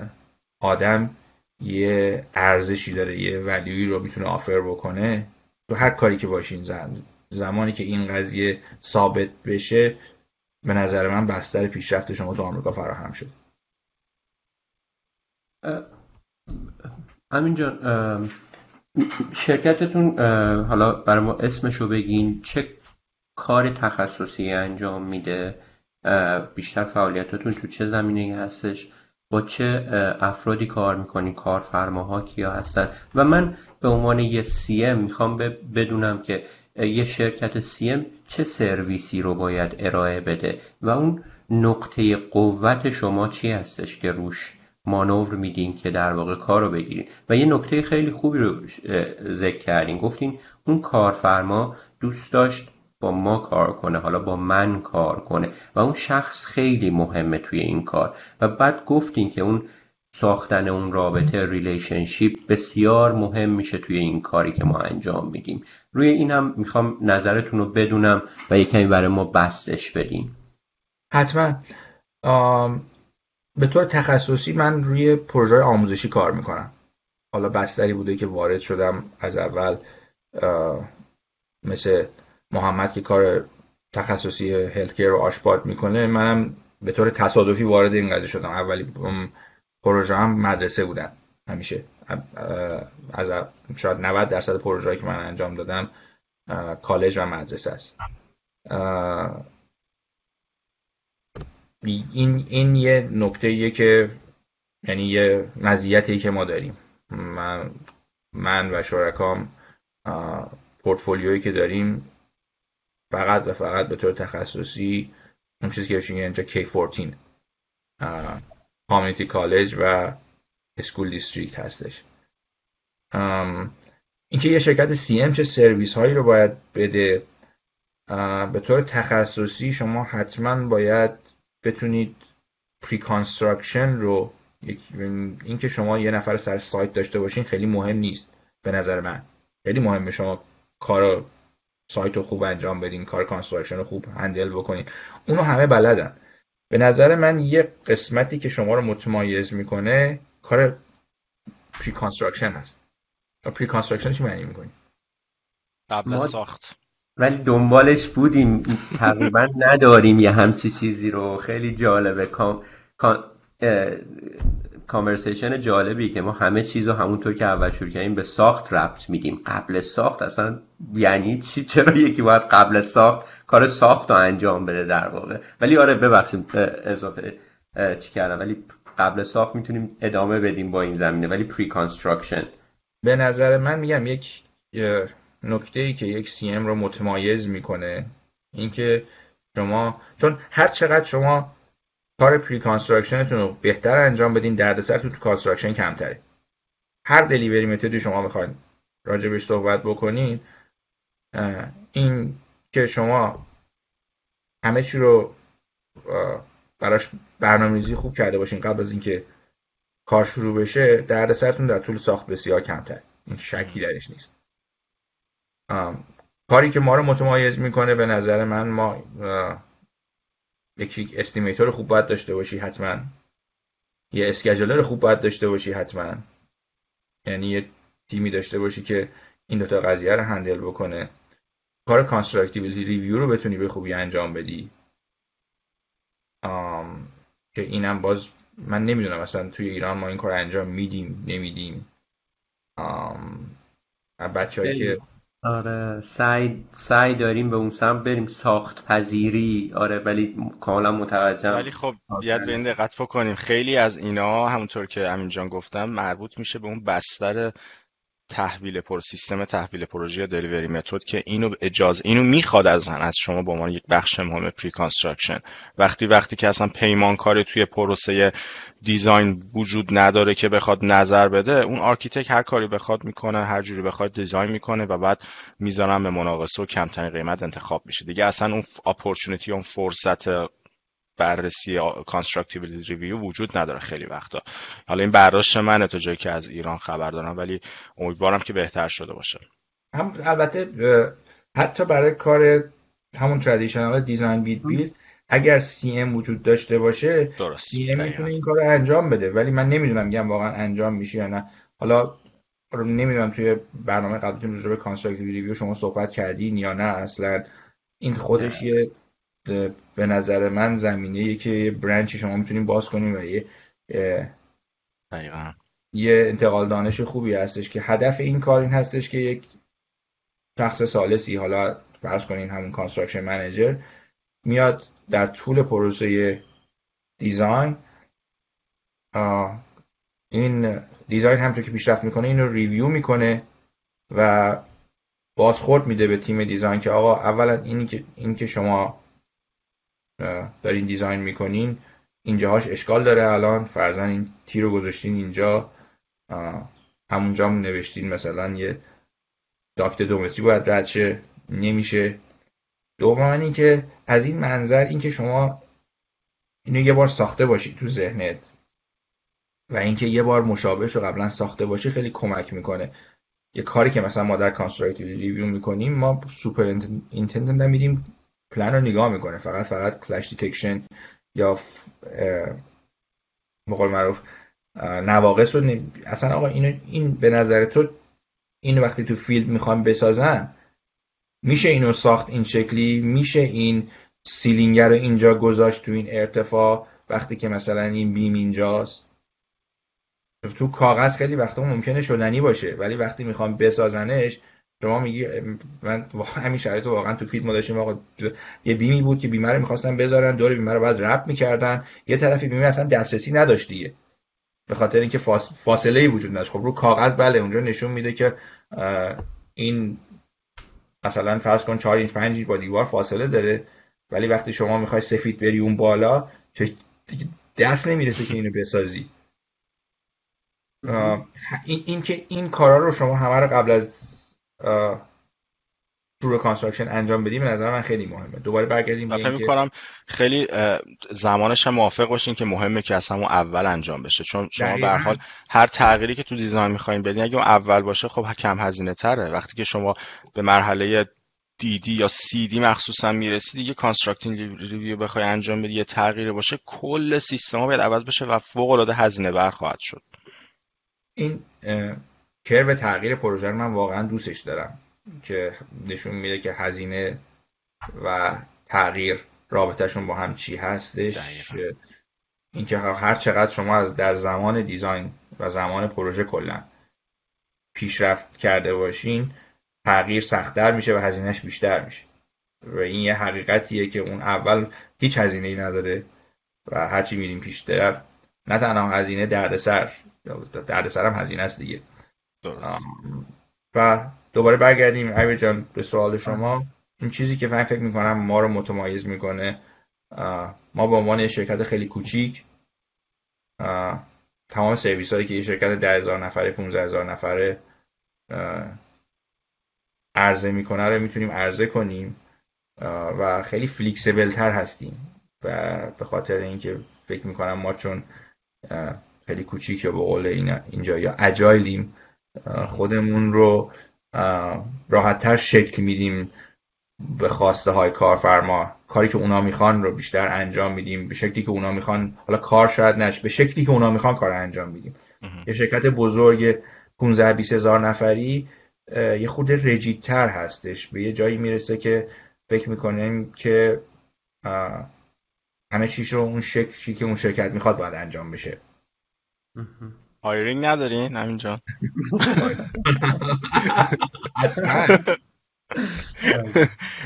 آدم یه ارزشی داره یه ولیوی رو می‌تونه آفر بکنه تو هر کاری که باشین زمانی که این قضیه ثابت بشه به نظر من بستر پیشرفت شما تو آمریکا فراهم شد. همین جان شرکتتون حالا برای ما اسمشو بگین. چه کار تخصصی انجام میده؟ بیشتر فعالیتتون تو چه زمینه هستش؟ با چه افرادی کار می‌کنی کارفرماها کیا هستن؟ و من به عنوان یه سی ام می‌خوام بدونم که یه شرکت سی ام چه سرویسی رو باید ارائه بده؟ و اون نقطه قوت شما چی هستش که روش مانور میدین که در واقع کار رو بگیرین. و یه نکته خیلی خوبی رو ذکر کردین. گفتین اون کارفرما دوست داشت با ما کار کنه حالا با من کار کنه. و اون شخص خیلی مهمه توی این کار. و بعد گفتین که اون ساختن اون رابطه relationship بسیار مهم میشه توی این کاری که ما انجام میدیم. روی این هم می‌خوام نظرتون رو بدونم و یه کمی برای ما بسطش بدیم حتما. به طور تخصصی من روی پروژه آموزشی کار می‌کنم. حالا بستری بوده که وارد شدم از اول مثل محمد که کار تخصصی هلتکر رو آشپارت می‌کنه منم به طور تصادفی وارد این قضیه شدم. اولی پروژه هم مدرسه بودن. همیشه از شاید 90 درصد پروژه‌ای که من انجام دادم کالج و مدرسه است. این این یه نکته که یعنی یه مزیتی که ما داریم. من من و شرکام پورتفولیویی که داریم فقط و فقط به طور تخصصی اون چیزی که بشین اینجا K14 community college و school district هستش. اینکه یه شرکت CM چه سرویس هایی رو باید بده به طور تخصصی شما حتما باید بتونید pre-construction رو اینکه شما یه نفر سر سایت داشته باشین خیلی مهم نیست به نظر من. خیلی مهمه شما کار سایت رو خوب انجام بدین کار construction رو خوب handle بکنین. اونو همه بلدن. به نظر من یه قسمتی که شما رو متمایز می‌کنه کار pre-construction هست. pre-construction چی معنی می‌کنی؟ قبل ساخت. ولی دنبالش بودیم. تقریبا نداریم یه همچی چیزی رو. خیلی جالبه. con... conversation جالبی که ما همه چیز رو همونطور که اول شروع کردیم به ساخت ربط میدیم قبل ساخت اصلا یعنی چی؟ چرا یکی باید قبل ساخت کار ساخت رو انجام بده در واقع؟ ولی آره ببخشید. اضافه چی کردم؟ ولی قبل ساخت می‌تونیم ادامه بدیم با این زمینه. ولی pre-construction به نظر من میگم یک نکته ای که یک CM رو متمایز می‌کنه اینکه شما چون هر چقدر شما کار pre-construction تون رو بهتر انجام بدین دردسرتون تو construction کمتره. هر delivery method ی شما می‌خواین راجبش صحبت بکنین این که شما همه چی رو براش برنامه‌ریزی خوب کرده باشین قبل از اینکه کار شروع بشه دردسرتون در طول ساخت بسیار کمتر این شکی درش نیست. کاری که ما رو متمایز می‌کنه به نظر من ما یک استیمیتور خوب باید داشته باشی حتما. یه اسکجولر خوب باید داشته باشی حتما. یعنی یه تیمی داشته باشی که این دوتا قضیه رو handle بکنه. کار constructability review رو بتونی به خوبی انجام بدی. آم، که اینم باز من نمی‌دونم مثلا توی ایران ما این کار انجام میدیم نمیدیم. بچه که آره سعی سعی داریم به اون سمت بریم ساخت پذیری آره ولی کاملا متوجهم. ولی خب بیاد به این دقت بکنیم. خیلی از اینا همونطور که امین جان گفتم مربوط میشه به اون بستر تحویل پر سیستم تحویل پروژه یا delivery method که اینو اجازه اینو می‌خواد از از شما به عنوان یک بخش مهم pre-construction وقتی وقتی که اصلا پیمانکاری توی پروسه design وجود نداره که بخواد نظر بده اون architect هر کاری بخواد می‌کنه هر جوری بخواد design می‌کنه و بعد می‌ذارن به مناقصه و کمترین قیمت انتخاب میشه. دیگه اصلا اون opportunity اون فرصت بررسی constructability review وجود نداره خیلی وقتا. حالا این برداشت منه تا جایی که از ایران خبر دارم ولی امیدوارم که بهتر شده باشه. هم البته حتی برای کار همون traditional design bid build اگر CM وجود داشته باشه درست CM می‌تونه این کار رو انجام بده. ولی من نمی‌دونم میگم واقعا انجام میشه یا نه. حالا نمی‌دونم توی برنامه قبلیتون راجع به constructability review شما صحبت کردین یا نه اصلا این خودش یه به نظر من زمینه که branch ی شما می‌تونیم باز کنیم و یه دقیقا. یه انتقال دانش خوبی هستش که هدف این کار این هستش که یک شخص ثالثی حالا فرض کنین همون construction manager میاد در طول پروسه design این design همطور که پیشرفت می‌کنه اینو review می‌کنه و بازخورد میده به تیم دیزاین که آقا اولا اینی که این که شما دارین دیزاین می‌کنین. اینجاهاش اشکال داره الان. فرزن این تیر رو گذاشتین اینجا. همونجا نوشتین مثلا یه داکت دومتری باید رد شه. نمیشه. دوم که از این منظر اینکه شما اینو یه بار ساخته باشید تو ذهنت و اینکه یه بار مشابهش رو قبلا ساخته باشی خیلی کمک می‌کنه. یه کاری که مثلا ما در constructability review می‌کنیم ما superintendent میریم پلن رو نگاه می‌کنه. فقط فقط clash detection یا مقال معروف نواقص رو اصلا آقا اینو این به نظر تو این وقتی تو field می‌خوام بسازن میشه اینو ساخت این شکلی؟ میشه این ceiling رو اینجا گذاشت تو این ارتفاع وقتی که مثلا این beam اینجاست؟ تو کاغذ خیلی وقتا ممکنه شدنی باشه ولی وقتی می‌خوام بسازنش شما میگی من همین شرایط واقعا تو فیلم داشتیم. آقا یه بیمی بود که بیمه رو می‌خواستن بذارن دور بیمه رو بعد رپ می‌کردن. یه طرفی بیمه اصلا دسترسی نداشتیه به خاطر اینکه فاصله ای وجود نداشت. خب رو کاغذ بله اونجا نشون میده که این مثلا فرض کن 4 اینچ 5 اینچ با دیوار فاصله داره. ولی وقتی شما می‌خوای سفید بری اون بالا دست نمی‌رسه که اینو بسازی. این, این که این کارا رو شما همه رو قبل از شروع construction انجام بدیم به نظر من خیلی مهمه. دوباره برگردیم به فکر می‌کنم خیلی زمانش هم موافق باشین که مهمه که از همون اول انجام بشه. چون شما به حال هر تغییری که تو design می‌خواید بدین اگه اون اول باشه خب کم هزینه تره. وقتی که شما به مرحله DD یا سی دی مخصوصا می‌رسی دیگه constructability review بخوای انجام بدی یه تغییر باشه کل سیستم باید عوض بشه و فوق العاده هزینه بر خواهد شد. این کرو تغییر پروژه رو من واقعا دوستش دارم که نشون میده که هزینه و تغییر رابطهشون با هم چی هستش. اینکه هر چقدر شما از در زمان دیزاین و زمان پروژه کلا پیشرفت کرده باشین تغییر سختتر میشه و هزینهش بیشتر میشه. و این یه حقیقتیه که اون اول هیچ هزینه ای نداره و هرچی میریم پیشتر نه تنها هزینه دردسر دردسر هم هزینه است دیگه. و دوباره برگردیم. امیر جان به سوال شما. این چیزی که من فکر می‌کنم ما رو متمایز می‌کنه ما به عنوان شرکت خیلی کوچیک تمام سرویس هایی که یه شرکت ده هزار نفره 15 هزار نفره عرضه می‌کنه رو می‌تونیم عرضه کنیم و خیلی فلیکسیبل تر هستیم. و به خاطر اینکه فکر می‌کنم ما چون خیلی کوچیک به قول اینجا یا اجایلیم خودمون رو راحتتر شکل میدیم به خواسته های کارفرما. کاری که اونا می‌خوان رو بیشتر انجام میدیم. به شکلی که اونا می‌خوان حالا کار شاید نش به شکلی که اونا می‌خوان کار انجام میدیم. یه شرکت بزرگ 15 20 هزار نفری یه خود رجیدتر هستش. به یه جایی می‌رسه که فکر می‌کنیم که همه چیش رو اون شکلی که اون شرکت می‌خواد باید انجام بشه. هایرینگ ندارین همینجا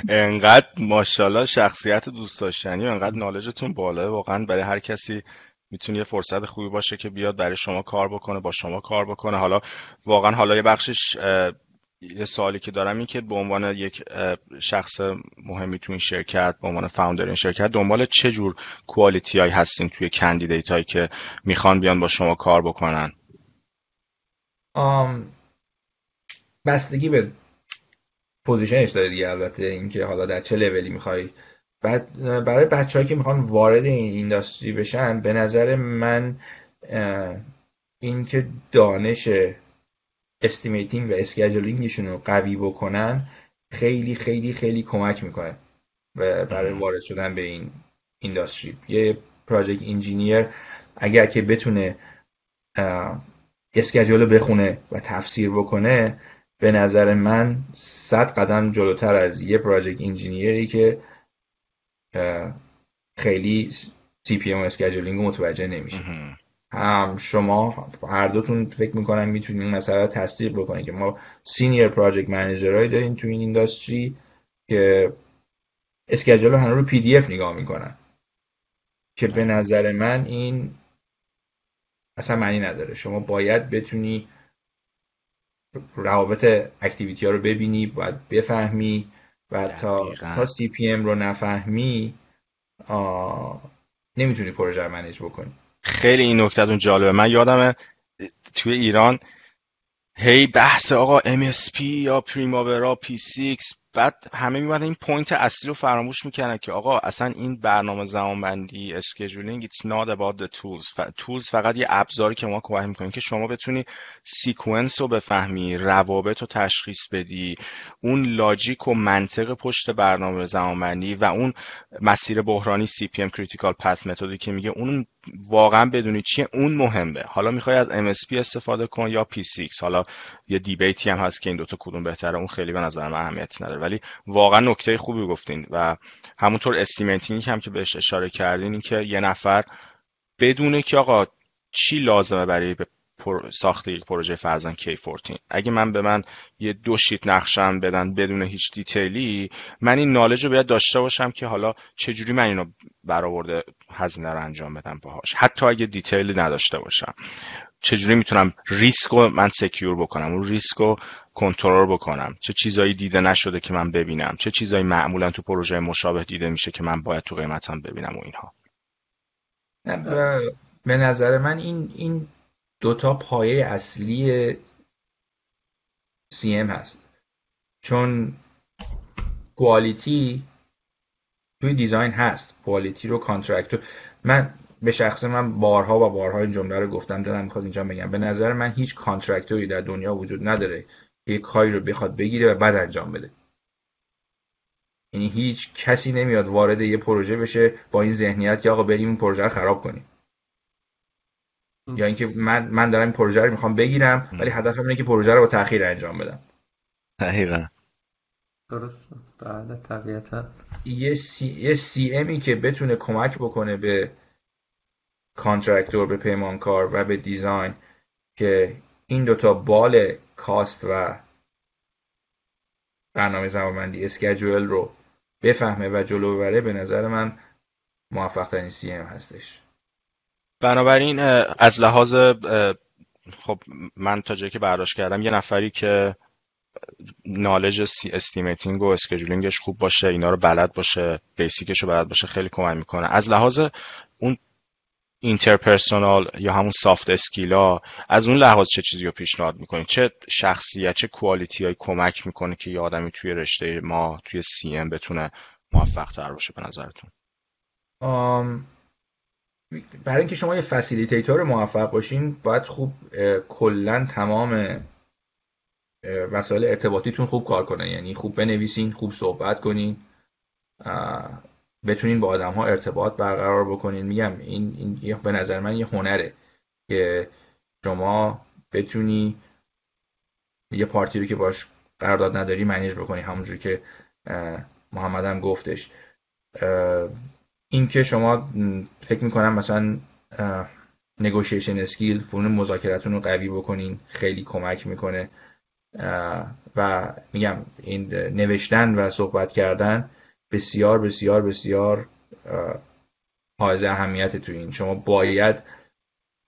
انقدر ماشاءالله شخصیت دوست داشتنی و انقدر نالجتون بالاه واقعا برای هر کسی می‌تونه یه فرصت خوبی باشه که بیاد برای شما کار بکنه با شما کار بکنه. حالا واقعا حالا یه بخشش یه سوالی که دارم این که به عنوان یک شخص مهمی تو این شرکت به عنوان founder این شرکت دنبال چه جور quality هایی هستین توی candidate هایی که می‌خوان بیان با شما کار بکنن؟ آم بستگی به position ش داره دیگه البته اینکه حالا در چه لولی می‌خوای. بعد برای بچه‌هایی که می‌خوان وارد این industry بشن به نظر من اینکه دانش estimating و scheduling شون رو قوی بکنن خیلی خیلی خیلی کمک می‌کنه برای وارد شدن به این industry. یه project engineer اگر که بتونه schedule رو بخونه و تفسیر بکنه به نظر من صد قدم جلوتر از یه project engineer ی که خیلی CPM scheduling متوجه نمیشه. هم شما هر دوتون فکر می‌کنم می‌تونین این مسئله تصدیق بکنید که ما senior project manager هایی داریم تو این industry که schedule رو رو PDF نگاه می‌کنن. که به نظر من این اصلا معنی نداره. شما باید بتونی روابط activity ها رو ببینی باید بفهمی و تا تا CPM رو نفهمی نمی‌تونی پروژه رو manage بکنی. خیلی این نکتهتون جالبه. من یادمه توی ایران هی بحث آقا MSP یا Primavera P6 بعد همه میمدن این point اصلی رو فراموش می‌کنن که آقا اصلا این برنامه زمانبندی scheduling it's not about the tools. tools فقط یه ابزاری که ما کمک می‌کنیم که شما بتونی sequence رو بفهمی روابط رو تشخیص بدی اون logic و منطق پشت برنامه زمانبندی و اون مسیر بحرانی CPM Critical Path method ی که میگه اون واقعا بدونی چیه اون مهمه. حالا می‌خوای از MSP استفاده کن یا P6 حالا یه debate ی هم هست که این دوتا کدوم بهتره. اون خیلی به نظر من اهمیتی نداره. ولی واقعا نکته خوبی گفتین و همونطور estimating هم که بهش اشاره کردین این که یه نفر بدونه که آقا چی لازمه برای ساخت یک پروژه فرضاً K-14. اگه من به من یه دو sheet نقشم بدن بدون هیچ detail ی من این knowledge رو باید داشته باشم که حالا چجوری من اینو برآورده هزینه رو انجام بدم باهاش. حتی اگه detail ی نداشته باشم. چجوری می‌تونم ریسک رو من secure بکنم؟ اون ریسک رو کنترل بکنم. چه چیزایی دیده نشده که من ببینم؟ چه چیزایی معمولا تو پروژه مشابه دیده میشه که من باید تو قیمتم ببینم و اینها؟ به نظر من این این دوتا پایه اصلی CM هست. چون quality توی design هست. quality رو contract من به شخص من بارها و بارها این جمله رو گفتم دلم می‌خواد اینجا بگم. به نظر من هیچ contractor ی در دنیا وجود نداره که یک کاری رو بخواد بگیره و بعد انجام بده. یعنی هیچ کسی نمیاد وارد یه پروژه بشه با این ذهنیت که آقا بریم این پروژه رو خراب کنیم. یا اینکه من من دارم این پروژه رو می‌خوام بگیرم ولی هدفم اینه که پروژه رو با تاخیر انجام بدم. دقیقا. درست بله طبیعتا. یه C, یه CM ی که بتونه کمک بکنه به contractor به پیمانکار و به design که این دوتا بال cost و برنامه زمانبندی schedule رو بفهمه و جلو ببره به نظر من موفق ترین CM هستش. بنابراین از لحاظ خب من تا جایی که برداشت کردم یه نفری که knowledge estimating و scheduling ش خوب باشه اینا رو بلد باشه basic ش رو بلد باشه خیلی کمک می‌کنه. از لحاظ اون interpersonal یا همون soft skill ا از اون لحاظ چه چیزی رو پیشنهاد می‌کنید چه شخصیت چه quality های کمک می‌کنه که یه آدمی توی رشته ما توی CM بتونه موفق تر باشه به نظرتون؟ برای اینکه شما یه فسیلیتیتور موفق باشین باید خوب کلا تمام وسایل ارتباطیتون خوب کار کنه. یعنی خوب بنویسین خوب صحبت کنین بتونین با آدم ها ارتباط برقرار بکنین. میگم این, این به نظر من یه هنره که شما بتونی یه پارتی رو که باش قرارداد نداری manage بکنی. همونجور که محمد هم گفتش. این که شما فکر می‌کنم مثلا negotiation skill فنون مذاکرتون رو قوی بکنین خیلی کمک می‌کنه. و میگم این نوشتن و صحبت کردن بسیار بسیار بسیار حائز اهمیت تو این. شما باید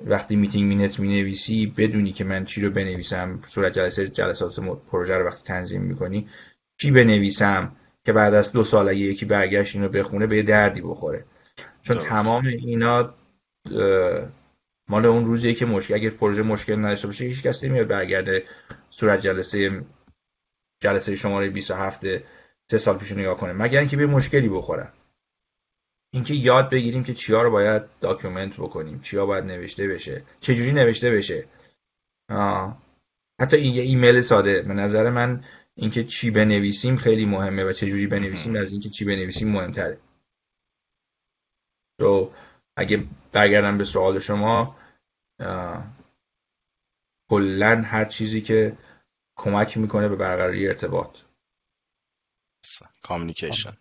وقتی meeting minute می‌نویسی بدونی که من چی رو بنویسم صورت جلسه جلسات پروژه رو وقتی تنظیم می‌کنی چی بنویسم؟ که بعد از دو سال اگه یکی برگشت اینو بخونه به دردی بخوره. چون تمام اینا مال اون روزیه که مشکل اگر پروژه مشکل نداشته باشه هیچ کس نمیاد برگرده صورت جلسه جلسه شماره 27 سه سال پیش نگاه کنه. مگر اینکه به مشکلی بخورن اینکه یاد بگیریم که چیا رو باید document بکنیم چیا باید نوشته بشه چجوری نوشته بشه. آه. حتی این یه ایمیل ساده. به نظر من اینکه چی بنویسیم خیلی مهمه و چجوری بنویسیم از اینکه چی بنویسیم مهمتره. تو اگه برگردم به سوال شما کلا هر چیزی که کمک می‌کنه به برقراری ارتباط. کامیکیشن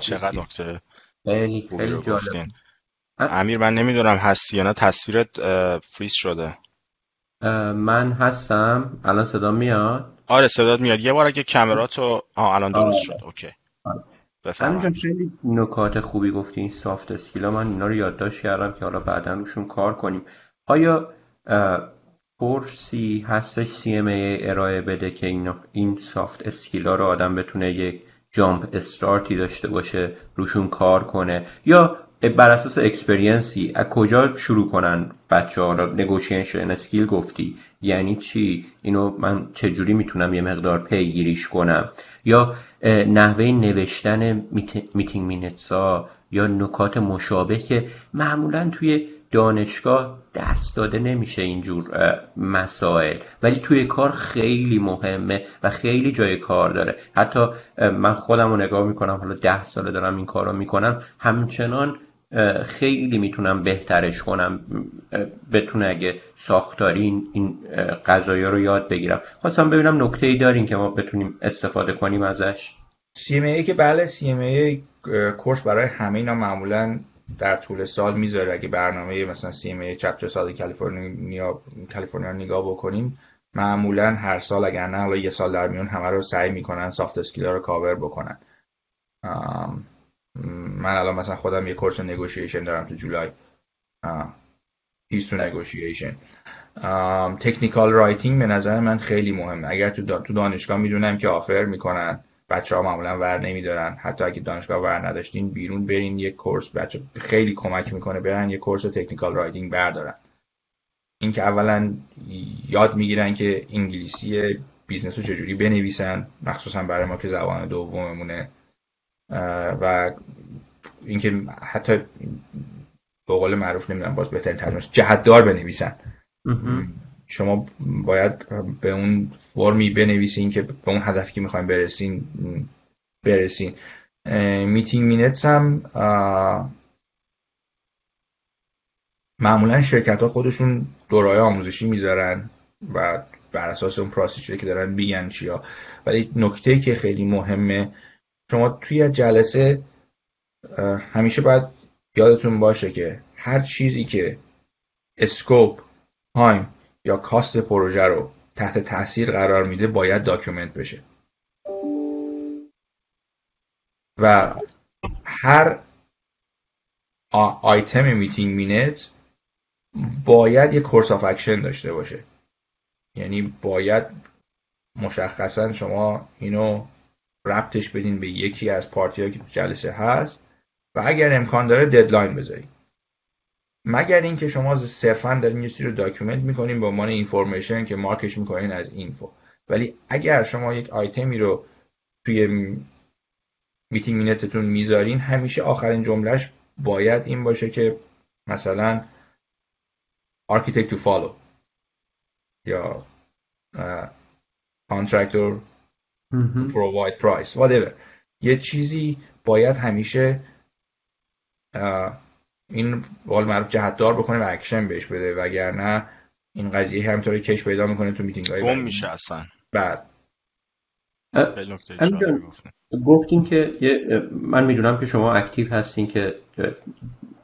چقدر نکته خیلی خیلی جالب. امیر من نمی‌دونم هستی یا نه تصویرت فریز شده. من هستم. الان صدا میاد؟ آره صدات میاد. یه بار اگه کامراتو آه الان درست شد. okay. همینجا خیلی نکات خوبی گفتی. این soft skill ا من اینا رو یادداشت کردم که حالا بعدا روشون کار کنیم. آیا course ی هستش CMAA ارائه بده که این, این soft skill ا رو آدم بتونه یک jump start ی داشته باشه روشون کار کنه؟ یا بر اساس experience ی از کجا شروع کنن بچه ها negotiation skill گفتی. یعنی چی؟ اینو من چجوری می‌تونم یه مقدار پیگیریش کنم؟ یا نحوه نوشتن meeting minutes ها یا نکات مشابه که معمولا توی دانشگاه درس داده نمیشه اینجور مسائل. ولی توی کار خیلی مهمه و خیلی جای کار داره. حتی من خودم رو نگاه می‌کنم حالا ده ساله دارم این کار رو می‌کنم. همچنان خیلی می‌تونم بهترش کنم بتونه اگه ساختاری این قضایا رو یاد بگیرم. خواستم ببینم نکته ای دارین که ما بتونیم استفاده کنیم ازش. CMA که بله CMA کورس برای همه اینا معمولا در طول سال می‌ذاره. اگه برنامه مثلا CMA چپتر سال کالیفرنیا کالیفرنیا نگاه بکنیم معمولا هر سال اگر نه یه سال در میون همه رو سعی می‌کنن soft skill ا رو کاور بکنن. من الان مثلا خودم یه course negotiation دارم تو جولای. basic negotiation technical writing به نظر من خیلی مهمه. اگر تو دانشگاه می‌دونم که offer می‌کنن بچه ها معمولا ور نمیدارن. حتی اگه دانشگاه ور نداشتین بیرون برین یک course. بچه خیلی کمک می‌کنه برن یک course technical writing بردارن. اینکه اولا یاد می‌گیرن که انگلیسی business رو چجوری بنویسن. مخصوصا برای ما که زبان دوممونه. و اینکه حتی به قول معروف نمی‌دونم باز بهترین ترجمهش جهتدار بنویسن. شما باید به اون فرمی بنویسین که به اون هدفی که می‌خوایم برسین برسین. meeting minutes هم معمولا شرکت ها خودشون دورای آموزشی می‌ذارن و بر اساس اون procedure ی که دارن بیگن چیا ولی نکته که خیلی مهمه شما توی جلسه همیشه باید یادتون باشه که هر چیزی که scope time یا cost پروژه رو تحت تاثیر قرار میده باید document بشه. و هر آیتم meeting minute باید یه course of action داشته باشه. یعنی باید مشخصا شما اینو ربطش بدین به یکی از party که جلسه هست و اگر امکان داره deadline بذارید مگر اینکه شما صرفا دارین یه رو document می‌کنین به عنوان information که مارکش می‌کنین as info. ولی اگر شما یک آیتمی رو توی meeting minute تون می‌ذارین همیشه آخرین جملهش باید این باشه که مثلا architect to follow یا contractor provide price. Whatever. یه چیزی باید همیشه این قول معروف جهتدار بکنه و اکشن بهش بده. وگرنه این قضیه همینطوری کش پیدا می‌کنه تو میتینگ های گم میشه اصلا. بعد. گفتین. که من می‌دونم که شما active هستین که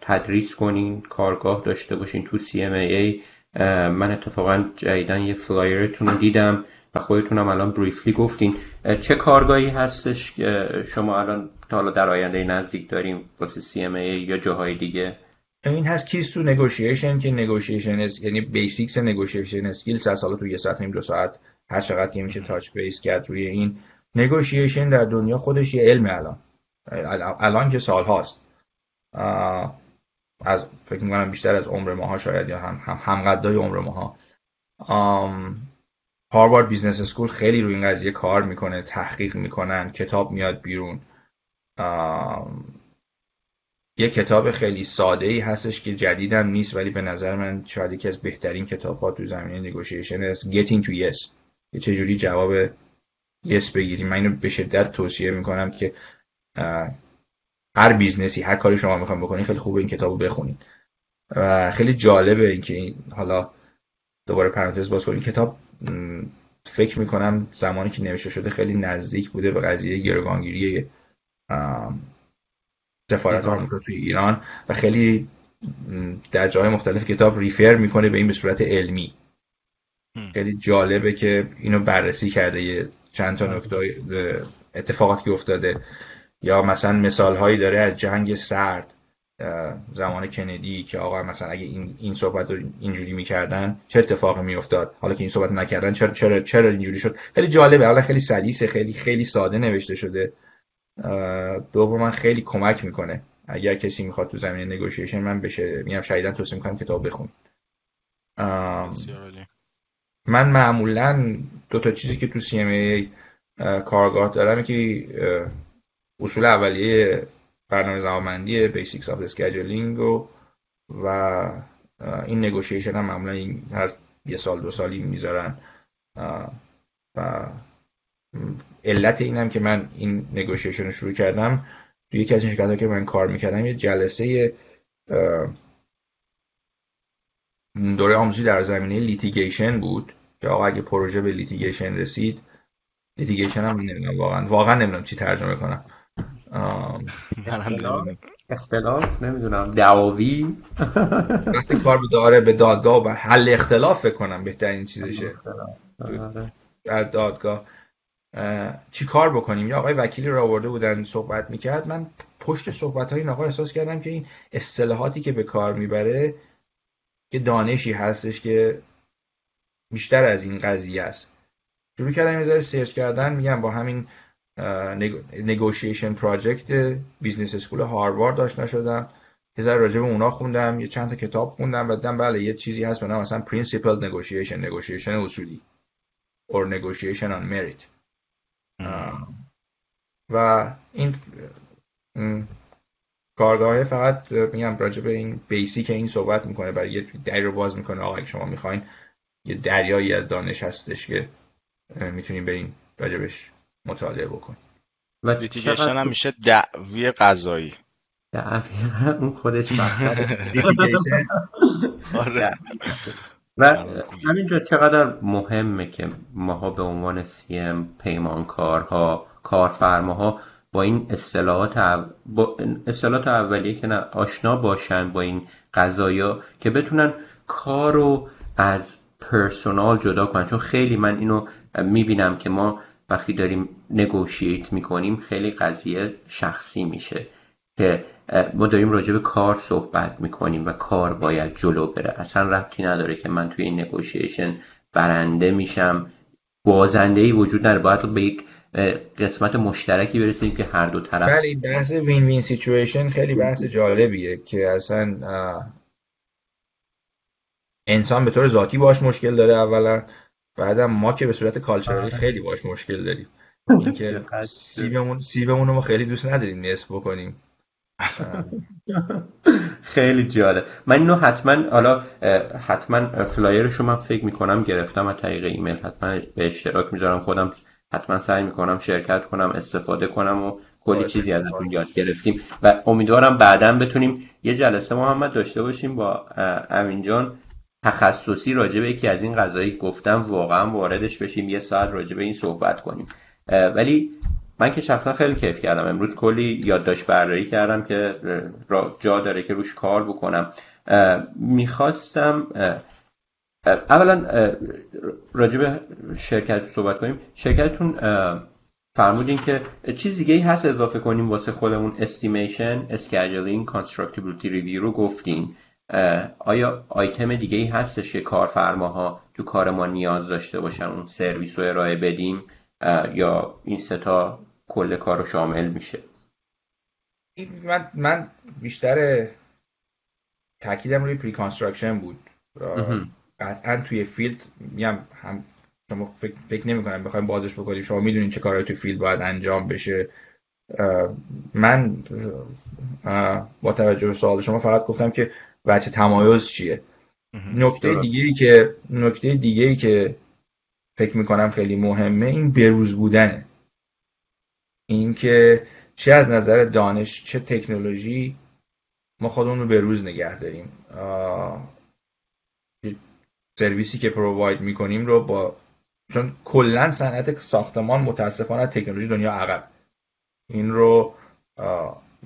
تدریس کنین کارگاه داشته باشین تو CMAA من اتفاقا جدیدا یه flyer تون رو دیدم. و خودتونم الان briefly گفتین. چه کارگاهی هستش شما الان تا حالا در آینده نزدیک داریم واسه CMAA یا جاهای دیگه؟ این هست basic negotiation که negotiation یعنی basics negotiation skills هست حالا تو یه ساعت نیم دو ساعت هر چقدر که میشه touch base کرد روی این negotiation در دنیا خودش یه علم الان. الان که سال هاست. از فکر می‌کنم بیشتر از عمر ماها شاید یا هم هم همقدای عمر ماها. Harvard Business School خیلی روی این قضیه کار می‌کنه تحقیق می‌کنن کتاب میاد بیرون. یه کتاب خیلی ساده ای هستش که جدیدم نیست ولی به نظر من شاید یکی از بهترین کتاب ها تو زمینه negotiation است Getting to Yes. یه چجوری جواب yes بگیریم. من اینو به شدت توصیه می‌کنم که هر business ی هر کاری شما می‌خوام بکنید خیلی خوبه این کتاب رو بخونید. و خیلی جالبه اینکه این حالا دوباره پرانتز باز کنید کتاب فکر می‌کنم زمانی که نوشته شده خیلی نزدیک بوده به قضیه گروگانگیری سفارت آمریکا توی ایران و خیلی در جاهای مختلف کتاب refer می‌کنه به این به صورت علمی. خیلی جالبه که اینو بررسی کرده یه چند تا نکته اتفاقاتی افتاده. یا مثلا مثال هایی داره از جنگ سرد. زمان کندی که آقا مثلا اگه این این صحبت رو اینجوری می‌کردن چه اتفاقی میافتاد؟ حالا که این صحبت نکردن چرا چرا چرا اینجوری شد؟ خیلی جالبه حالا خیلی سلیسه خیلی خیلی ساده نوشته شده. من خیلی کمک می‌کنه. اگر کسی می‌خواد تو زمینه نگوشیشن من بشه میام شدیدا توصیه می‌کنم کتاب بخون. من معمولا دو تا چیزی که تو CMAA کارگاه دارم که اصول اولیه برنامه زمانبندی basics of scheduling و و این negotiation هم معمولا هر یه سال دو سالی می‌ذارن. و علت اینم که من این negotiation رو شروع کردم توی یکی از این شرکت که من کار می‌کردم یه جلسه دوره آموزشی در زمینه litigation بود که آقا اگه پروژه به litigation رسید litigation هم نمی‌دونم واقعا. واقعا نمی‌دونم چی ترجمه کنم. اختلاف؟ نمی‌دونم. دعاوی؟ وقتی کار به داره به دادگاه و حل اختلاف فکر کنم بهترین چیزشه. در دادگاه. چی کار بکنیم؟ یا آقای وکیلی رو آورده بودن صحبت می‌کرد. من پشت صحبت های این آقا احساس کردم که این اصطلاحاتی که به کار می‌بره که دانشی هستش که بیشتر از این قضیه است. شروع کردم یه search کردن. میگم با همین negotiation project business school هاروارد آشنا شدم یه ذره راجع به اونا خوندم یه چند تا کتاب خوندم و دیدم بله یه چیزی هست به نام مثلا principled negotiation، negotiation اصولی. Or negotiation on merit. و این کارگاه فقط میگم راجع به این basic این صحبت می‌کنه برای یه دری رو باز می‌کنه. آقا شما می‌خواین یه دریایی از دانش هستش که می‌تونیم برین راجبش مطالعه بکن و litigation هم میشه دعوی قضایی. دعوی؟ اون خودش (laughs) آره. و همینجا چقدر مهمه که ماها به عنوان CM پیمانکارها کارفرماها با این اصطلاحات با اصطلاحات اولیه که نه آشنا باشن با این قضایا که بتونن کار رو از پرسونال جدا کنن. چون خیلی من اینو می‌بینم که ما وقتی داریم نگوشیت می‌کنیم خیلی قضیه شخصی میشه که ما داریم راجع به کار صحبت می‌کنیم و کار باید جلو بره. اصلا ربطی نداره که من توی این نگوشیشن برنده میشم. بازنده ای وجود نداره. باید به یک قسمت مشترکی برسیم که هر دو طرف بله بحث وین وین سیچویشن خیلی بحث جالبیه که اصلا انسان به طور ذاتی باش مشکل داره اولا. بعدم ما که به صورت کالچرالی آره. خیلی باش مشکل داریم. اینکه سیبمون سیبمون رو ما خیلی دوست نداریم نصف بکنیم. (laughs) خیلی جالب. من اینو حتما حالا حتما فلایرش رو من فکر می‌کنم گرفتم از طریق ایمیل. حتما به اشتراک می‌ذارم خودم. حتما سعی می‌کنم شرکت کنم استفاده کنم و کلی چیزی ازتون یاد گرفتیم. و امیدوارم بعدا بتونیم یه جلسه محمد داشته باشیم با امین جان. تخصصی راجع به یکی از این قضایی گفتم واقعا واردش بشیم. یه ساعت راجع به این صحبت کنیم. ولی من که شخصا خیلی کیف کردم. امروز کلی یادداشت برداری کردم که جا داره که روش کار بکنم. می‌خواستم اولا راجع به شرکت صحبت کنیم. شرکتتون فرمودین که چیز دیگه ای هست اضافه کنیم واسه خودمون. estimation scheduling constructability review رو گفتین. آیا آیتم دیگه ای هستش که کارفرماها تو کار ما نیاز داشته باشن اون سرویس رو ارائه بدیم یا این ستا کل کار رو شامل میشه؟ من, من بیشتر تاکیدم روی preconstruction بود قطعا توی field میگم هم شما فکر, فکر نمی کنم بخوایم بازش بکنیم. شما می‌دونین چه کارهایی توی field باید انجام بشه. من با توجه به سوال شما فقط گفتم که بچه تمایز چیه؟ نکته دیگه ای که نکته دیگه ای که فکر می‌کنم خیلی مهمه این بروز بودنه. اینکه چه از نظر دانش چه تکنولوژی ما خودمون رو بروز نگه داریم. سرویسی که پروواید می‌کنیم رو با چون کلا صنعت ساختمان متاسفانه تکنولوژی دنیا عقب. این رو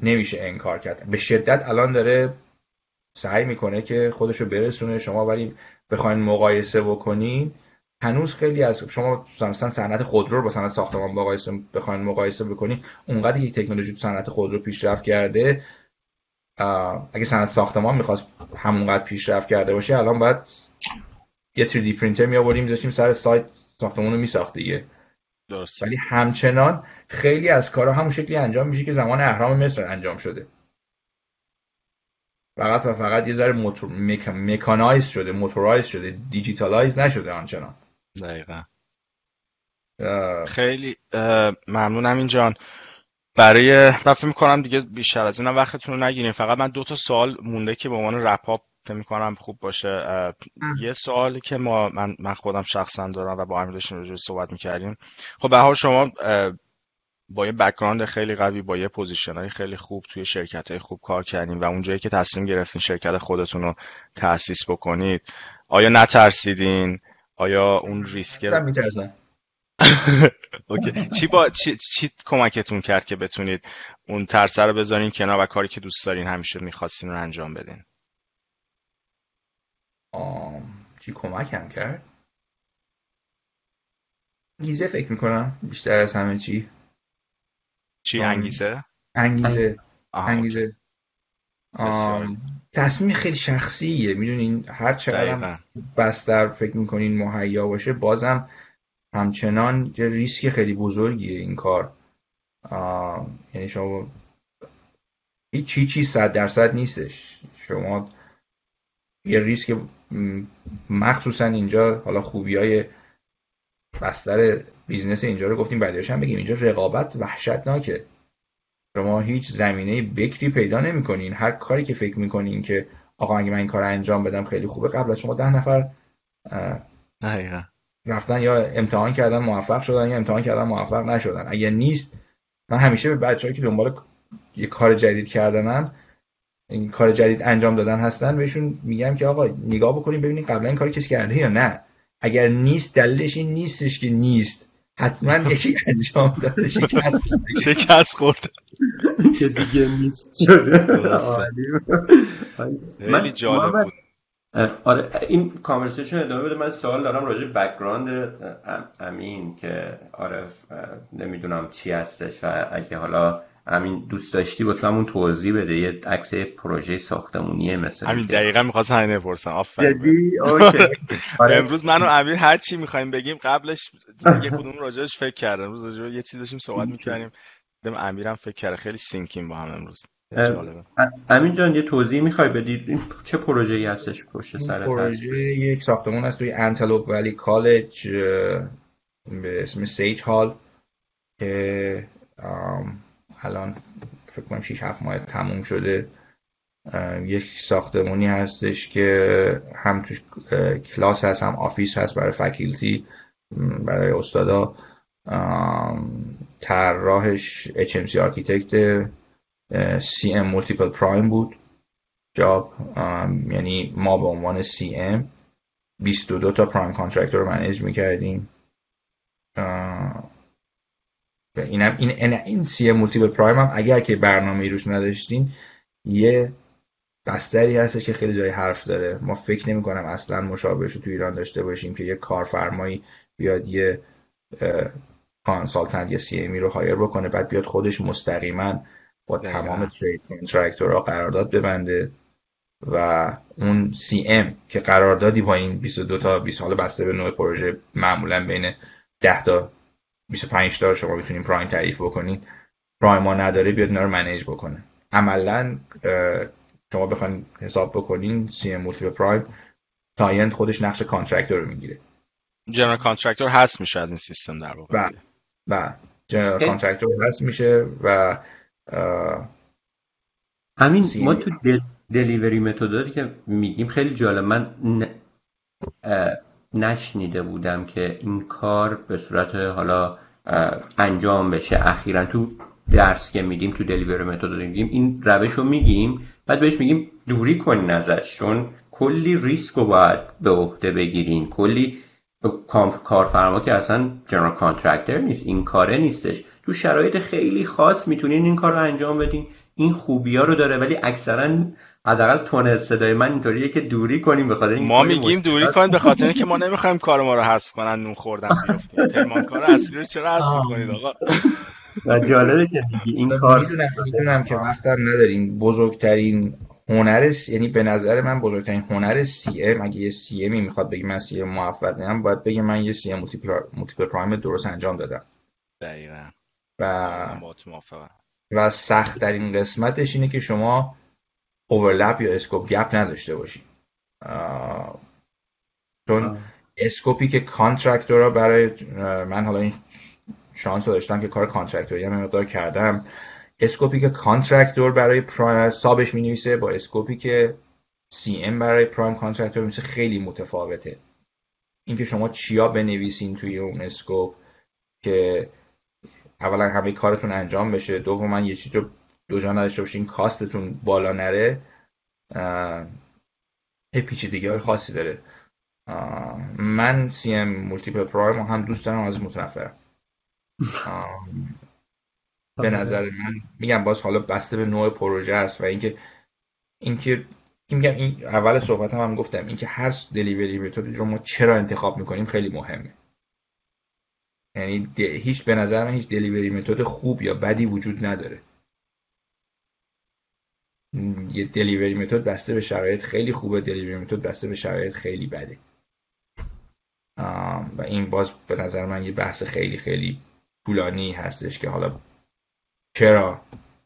نمیشه انکار کرد. به شدت الان داره سعی می‌کنه که خودشو برسونه. شما ولی بخواین مقایسه بکنین. هنوز خیلی از شما مثلا صنعت خودرو رو با صنعت ساختمان مقایسه بخواین مقایسه بکنین اونقدر یک تکنولوژی تو صنعت خودرو پیشرفت کرده. اگه صنعت ساختمان می‌خواست همونقدر پیشرفت کرده باشه الان باید یه 3D پرینتر می آوردیم میذاشتیم سر سایت ساختمون رو میساخت دیگه. درست ولی همچنان خیلی از کارها همون شکلی انجام میشه که زمان اهرام مصر انجام شده. فقط و فقط یه ذره موتور mechanize شده motorize شده digitalize نشده آنچنان. دقیقا. خیلی ممنونم این جان. برای من می‌کنم دیگه بیشتر از اینم وقتتون رو نگیریم. فقط من دو تا سوال مونده که به عنوان wrap up فکر می‌کنم خوب باشه. یه سوالی که ما من, من خودم شخصا دارم و با امیر داشتیم صحبت می‌کردیم. خب به حال شما با یه background خیلی قوی با یه position های خیلی خوب توی شرکت های خوب کار کردیم و اونجایی که تصمیم گرفتین شرکت خودتون رو تأسیس بکنید آیا نترسیدین؟ آیا اون ریسک (laughs) اوکی. چی با چی, چی کمکتون کرد که بتونید اون ترس رو بذارین کنار و کاری که دوست دارین همیشه می‌خواستین رو انجام بدین؟ چی کمکم کرد؟ انگیزه فکر می‌کنم بیشتر از همه چی. چی انگیزه؟ انگیزه. انگیزه. تصمیم خیلی شخصیه. می‌دونین هر چقدر بستر فکر می‌کنین مهیا باشه بازم همچنان یه ریسک خیلی بزرگیه این کار. یعنی شما هیچ چی چی صد درصد نیستش. شما یه ریسک مخصوصا اینجا حالا خوبی های بستر business اینجا رو گفتیم بعدش هم بگیم. اینجا رقابت وحشتناکه. شما هیچ زمینه بکری پیدا نمی‌کنین. هر کاری که فکر می‌کنین که آقا اگه من این کار انجام بدم خیلی خوبه. قبل از شما ده نفر رفتن یا امتحان کردن موفق شدن یا امتحان کردن موفق نشدن. اگه نیست من همیشه به بچه‌ای که دنبال یه کار جدید کردنن این کار جدید انجام دادن هستن بهشون میگم که آقا نگاه بکنیم ببینید قبلا این کار کسی کرده یا نه. اگر نیست دلیلش این نیستش که نیست. حتما یکی انجام داده شکست شکست خورد که دیگه نیست. شده خیلی جالب بود. آره این conversation ادامه بده. من سوال دارم راجع background امین که آره نمی‌دونم چی هستش و اگه حالا همین دوست داشتی واسه همون توضیح بده. یه عکس پروژه ساختمونیه مثل همین دقیقا می‌خواست همین بپرسم. آفرین. آره. امروز من و امیر هر چی می‌خوایم بگیم قبلش یه کدوم راجعش فکر کردم. امروز راجع یه چیزی داشتیم صحبت می‌کردیم. دم امیرم فکر کرده خیلی سینکیم با هم امروز. امین جان یه توضیح می‌خوای بدید چه پروژه ای هستش پشت سر پروژه یک ساختمون هست توی انتلوپ ولی کالج به اسم سیج هال که الان فکر کنم 6 7 ماه تموم شده. یک ساختمونی هستش که هم توش کلاس هست هم office هست برای faculty برای استادا. طراحش HMC Architects CM multiple prime بود. job یعنی ما به عنوان CM 22 تا prime contractor رو manage می‌کردیم. اینم این این CM multiple prime هم اگر که برنامه روش نداشتین یه بستری هستش که خیلی جای حرف داره. ما فکر نمی کنم اصلا مشابهش رو تو ایران داشته باشیم که یه کارفرمایی بیاد یه کانسالتنت یا سی امی رو هایر بکنه بعد بیاد خودش مستقیما با تمام ترید کنترکتورها قرارداد ببنده و اون سی ام که قراردادی با این 22 تا 20 حالا بسته به نوع پروژه معمولا بین 10 تا 25 تا شما می‌تونین پرایم تعریف بکنین. prime ها نداره بیاد اینا رو manage بکنه. عملا شما بخواین حساب بکنین CM multiple prime client خودش نقش contractor رو می‌گیره. general contractor هست میشه از این سیستم در واقع. بله بله. general contractor هست میشه و همین ما تو دلیوری متداری که میگیم خیلی جالب. من نشنیده بودم که این کار به صورت حالا انجام بشه. اخیرا تو درس که میدیم تو delivery method میگیم این روش رو میگیم. بعد بهش میگیم دوری کنین ازش چون کلی ریسک رو باید به عهده بگیرین کلی کارفرما که اصلا general contractor نیست این کاره نیستش. تو شرایط خیلی خاص می‌تونین این کار رو انجام بدین. این خوبی ها رو داره ولی اکثرا حداقل تون صدای من اینطوریه که دوری کنیم به خاطر ما میگیم دوری کنیم به خاطر اینکه ما نمی‌خوایم کار ما رو حذف کنن نون خوردن بیافتیم کار اصلی رو چرا حذف می‌کنید آقا؟ و جالبه که میگی این کار می‌دونم که وقتا نداریم. بزرگترین هنر یعنی به نظر من بزرگترین هنر CM اگه یه CM ی می‌خواد بگه من CM موفق نیم باید بگه من یه CM multiple prime درست انجام دادم. دقیقا. و و سخت در این قسمتش اینه که شما overlap یا scope gap نداشته باشید چون scope ی که contractor ا برای من حالا این شانس رو داشتم که کار contractor ی هم مقدار کردم. scope ی که contractor برای prime sub ش می نویسه با scope ی که CM برای prime contractor می خیلی متفاوته. اینکه شما چیا بنویسین توی اون scope که اولا همه کارتون انجام بشه دوما یه چیز رو دو جا نداشته باشین cost تون بالا نره یه پیچیدگی های خاصی داره. من CM multiple prime هم دوست دارم از متنفرم. به نظر من میگم باز حالا بسته به نوع پروژه است و اینکه اینکه میگم این اول صحبت هم, هم گفتم اینکه هر delivery method رو ما چرا انتخاب می‌کنیم خیلی مهمه. یعنی هیچ به نظر من هیچ دلیوری متد خوب یا بدی وجود نداره. دلیوری متد بسته به شرایط خیلی خوبه. دلیوری متد بسته به شرایط خیلی بده. و این باز به نظر من یه بحث خیلی خیلی طولانی هستش که حالا چرا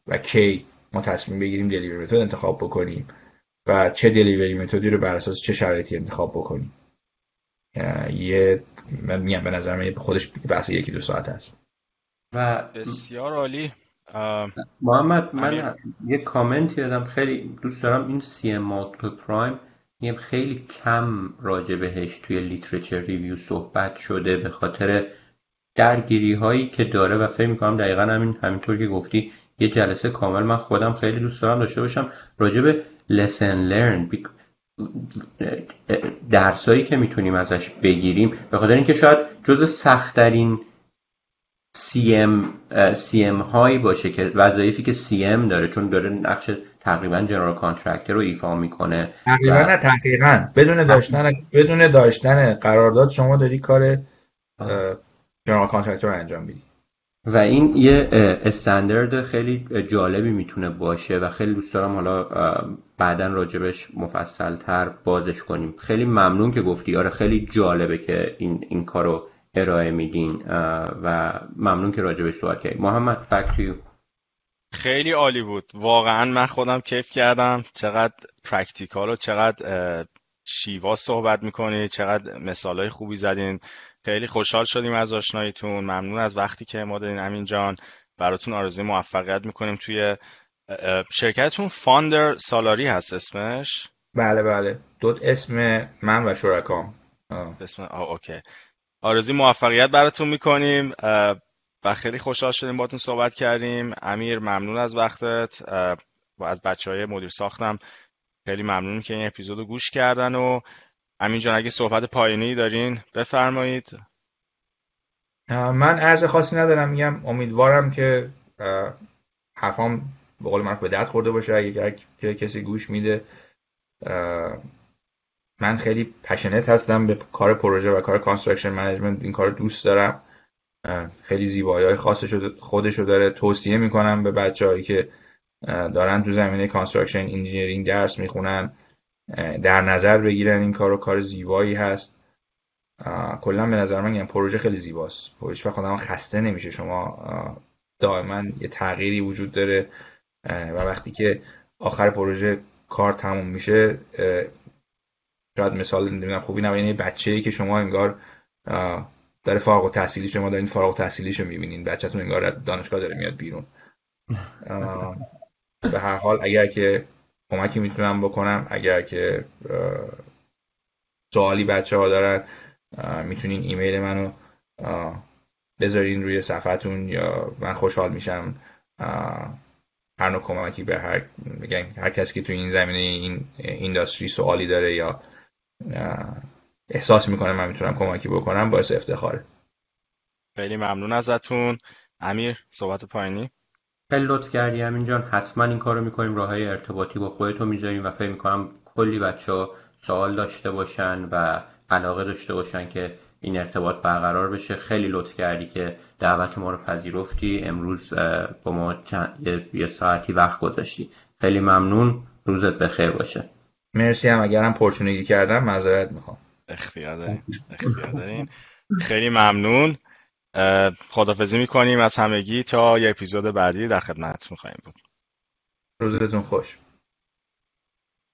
و کی ما تصمیم بگیریم دلیوری متد انتخاب بکنیم و چه دلیوری متدی رو بر اساس چه شرایطی انتخاب بکنیم. یه من میگم به نظر من خودش بحث یکی دو ساعت هست. و بسیار عالی. محمد من یه کامنت یادم خیلی دوست دارم این CM prime میگم خیلی کم راجع بهش توی literature review صحبت شده به خاطر درگیری هایی که داره و فکر می‌کنم دقیقا همین همینطور که گفتی یه جلسه کامل من خودم خیلی دوست دارم داشته باشم. راجع به lesson learn درسایی که می‌تونیم ازش بگیریم به خاطر اینکه شاید جز سختترین CM, هایی باشه که وظایفی که CM داره چون داره نقش تقریبا general contractor رو ایفا می‌کنه. تقریبا نه تقریبا. بدون داشتن بدون داشتن قرارداد شما داری کار general contractor رو انجام میدی. و این یه استاندارد خیلی جالبی می‌تونه باشه و خیلی دوست دارم حالا بعدا راجبش مفصل تر بازش کنیم. خیلی ممنون که گفتی. آره خیلی جالبه که این, این کارو ارائه میدین و ممنون که راجبش صحبت کردیم محمد فقط خیلی عالی بود. واقعا من خودم کیف کردم. چقدر practical و چقدر شیوا صحبت می‌کنی چقدر مثال های خوبی زدین. خیلی خوشحال شدیم از آشناییتون. ممنون از وقتی که ما دادین. امین جان براتون آرزوی موفقیت می‌کنیم. توی شرکتتون فاندر سالاری هست اسمش؟ بله بله. دو اسم من و شرکام. اسم آه اوکی. آرزوی موفقیت براتون می‌کنیم. و خیلی خوشحال شدیم باتون صحبت کردیم. امیر ممنون از وقتت. و از بچه های مدیر ساختم. خیلی ممنون که این اپیزود رو گوش کردن و امین جان اگه صحبت پایانی دارین بفرمایید. من عرض خاصی ندارم. میگم امیدوارم که حرفام به قول معروف به درد خورده باشه. اگر کسی گوش میده من خیلی passionate هستم به کار پروژه و کار construction management این کار دوست دارم. خیلی زیبایی های خودش رو داره. توصیه می‌کنم به بچه که دارن تو زمینه construction engineering درس می‌خونن در نظر بگیرن این کار رو کار زیبایی هست. کلا به نظر من پروژه خیلی زیباست. پروژه خودم خسته نمیشه. شما دائما یه تغییری وجود داره. و وقتی که آخر پروژه کار تموم میشه شاید مثال نمی‌دونم خوبی نه یعنی بچه ای که شما انگار داره فارغ التحصیلی شما دارین فارغ التحصیلیش رو می‌بینین. بچه‌تون انگار دانشگاه داره میاد بیرون. به هر حال اگر که کمکی می‌تونم بکنم اگر که سوالی بچه ها دارن می‌تونین ایمیل منو بذارین روی صفحتون یا من خوشحال میشم هر نوع کمکی به هر هر کسی که تو این زمینه این اینداستری سوالی داره یا احساس می‌کنه من می‌تونم کمکی بکنم باعث افتخاره. خیلی ممنون ازتون. امیر صحبت پایینی؟ خیلی لطف کردی همین جان. حتما این کارو می‌کنیم راه های ارتباطی با خودتون می‌ذاریم و فکر می‌کنم کلی بچه ها سوال داشته باشن و علاقه داشته باشن که این ارتباط برقرار بشه. خیلی لطف کردی که دعوت ما رو پذیرفتی. امروز با ما یه ساعتی وقت گذاشتی. خیلی ممنون. روزت بخیر باشه. مرسی هم اگرم پرچونگی کردم معذرت می‌خوام. اختیار دارین اختیار دارین خیلی ممنون. خدافزی می‌کنیم از همگی تا یه اپیزود بعدی در خدمتتون خواهیم بود. روزتون خوش.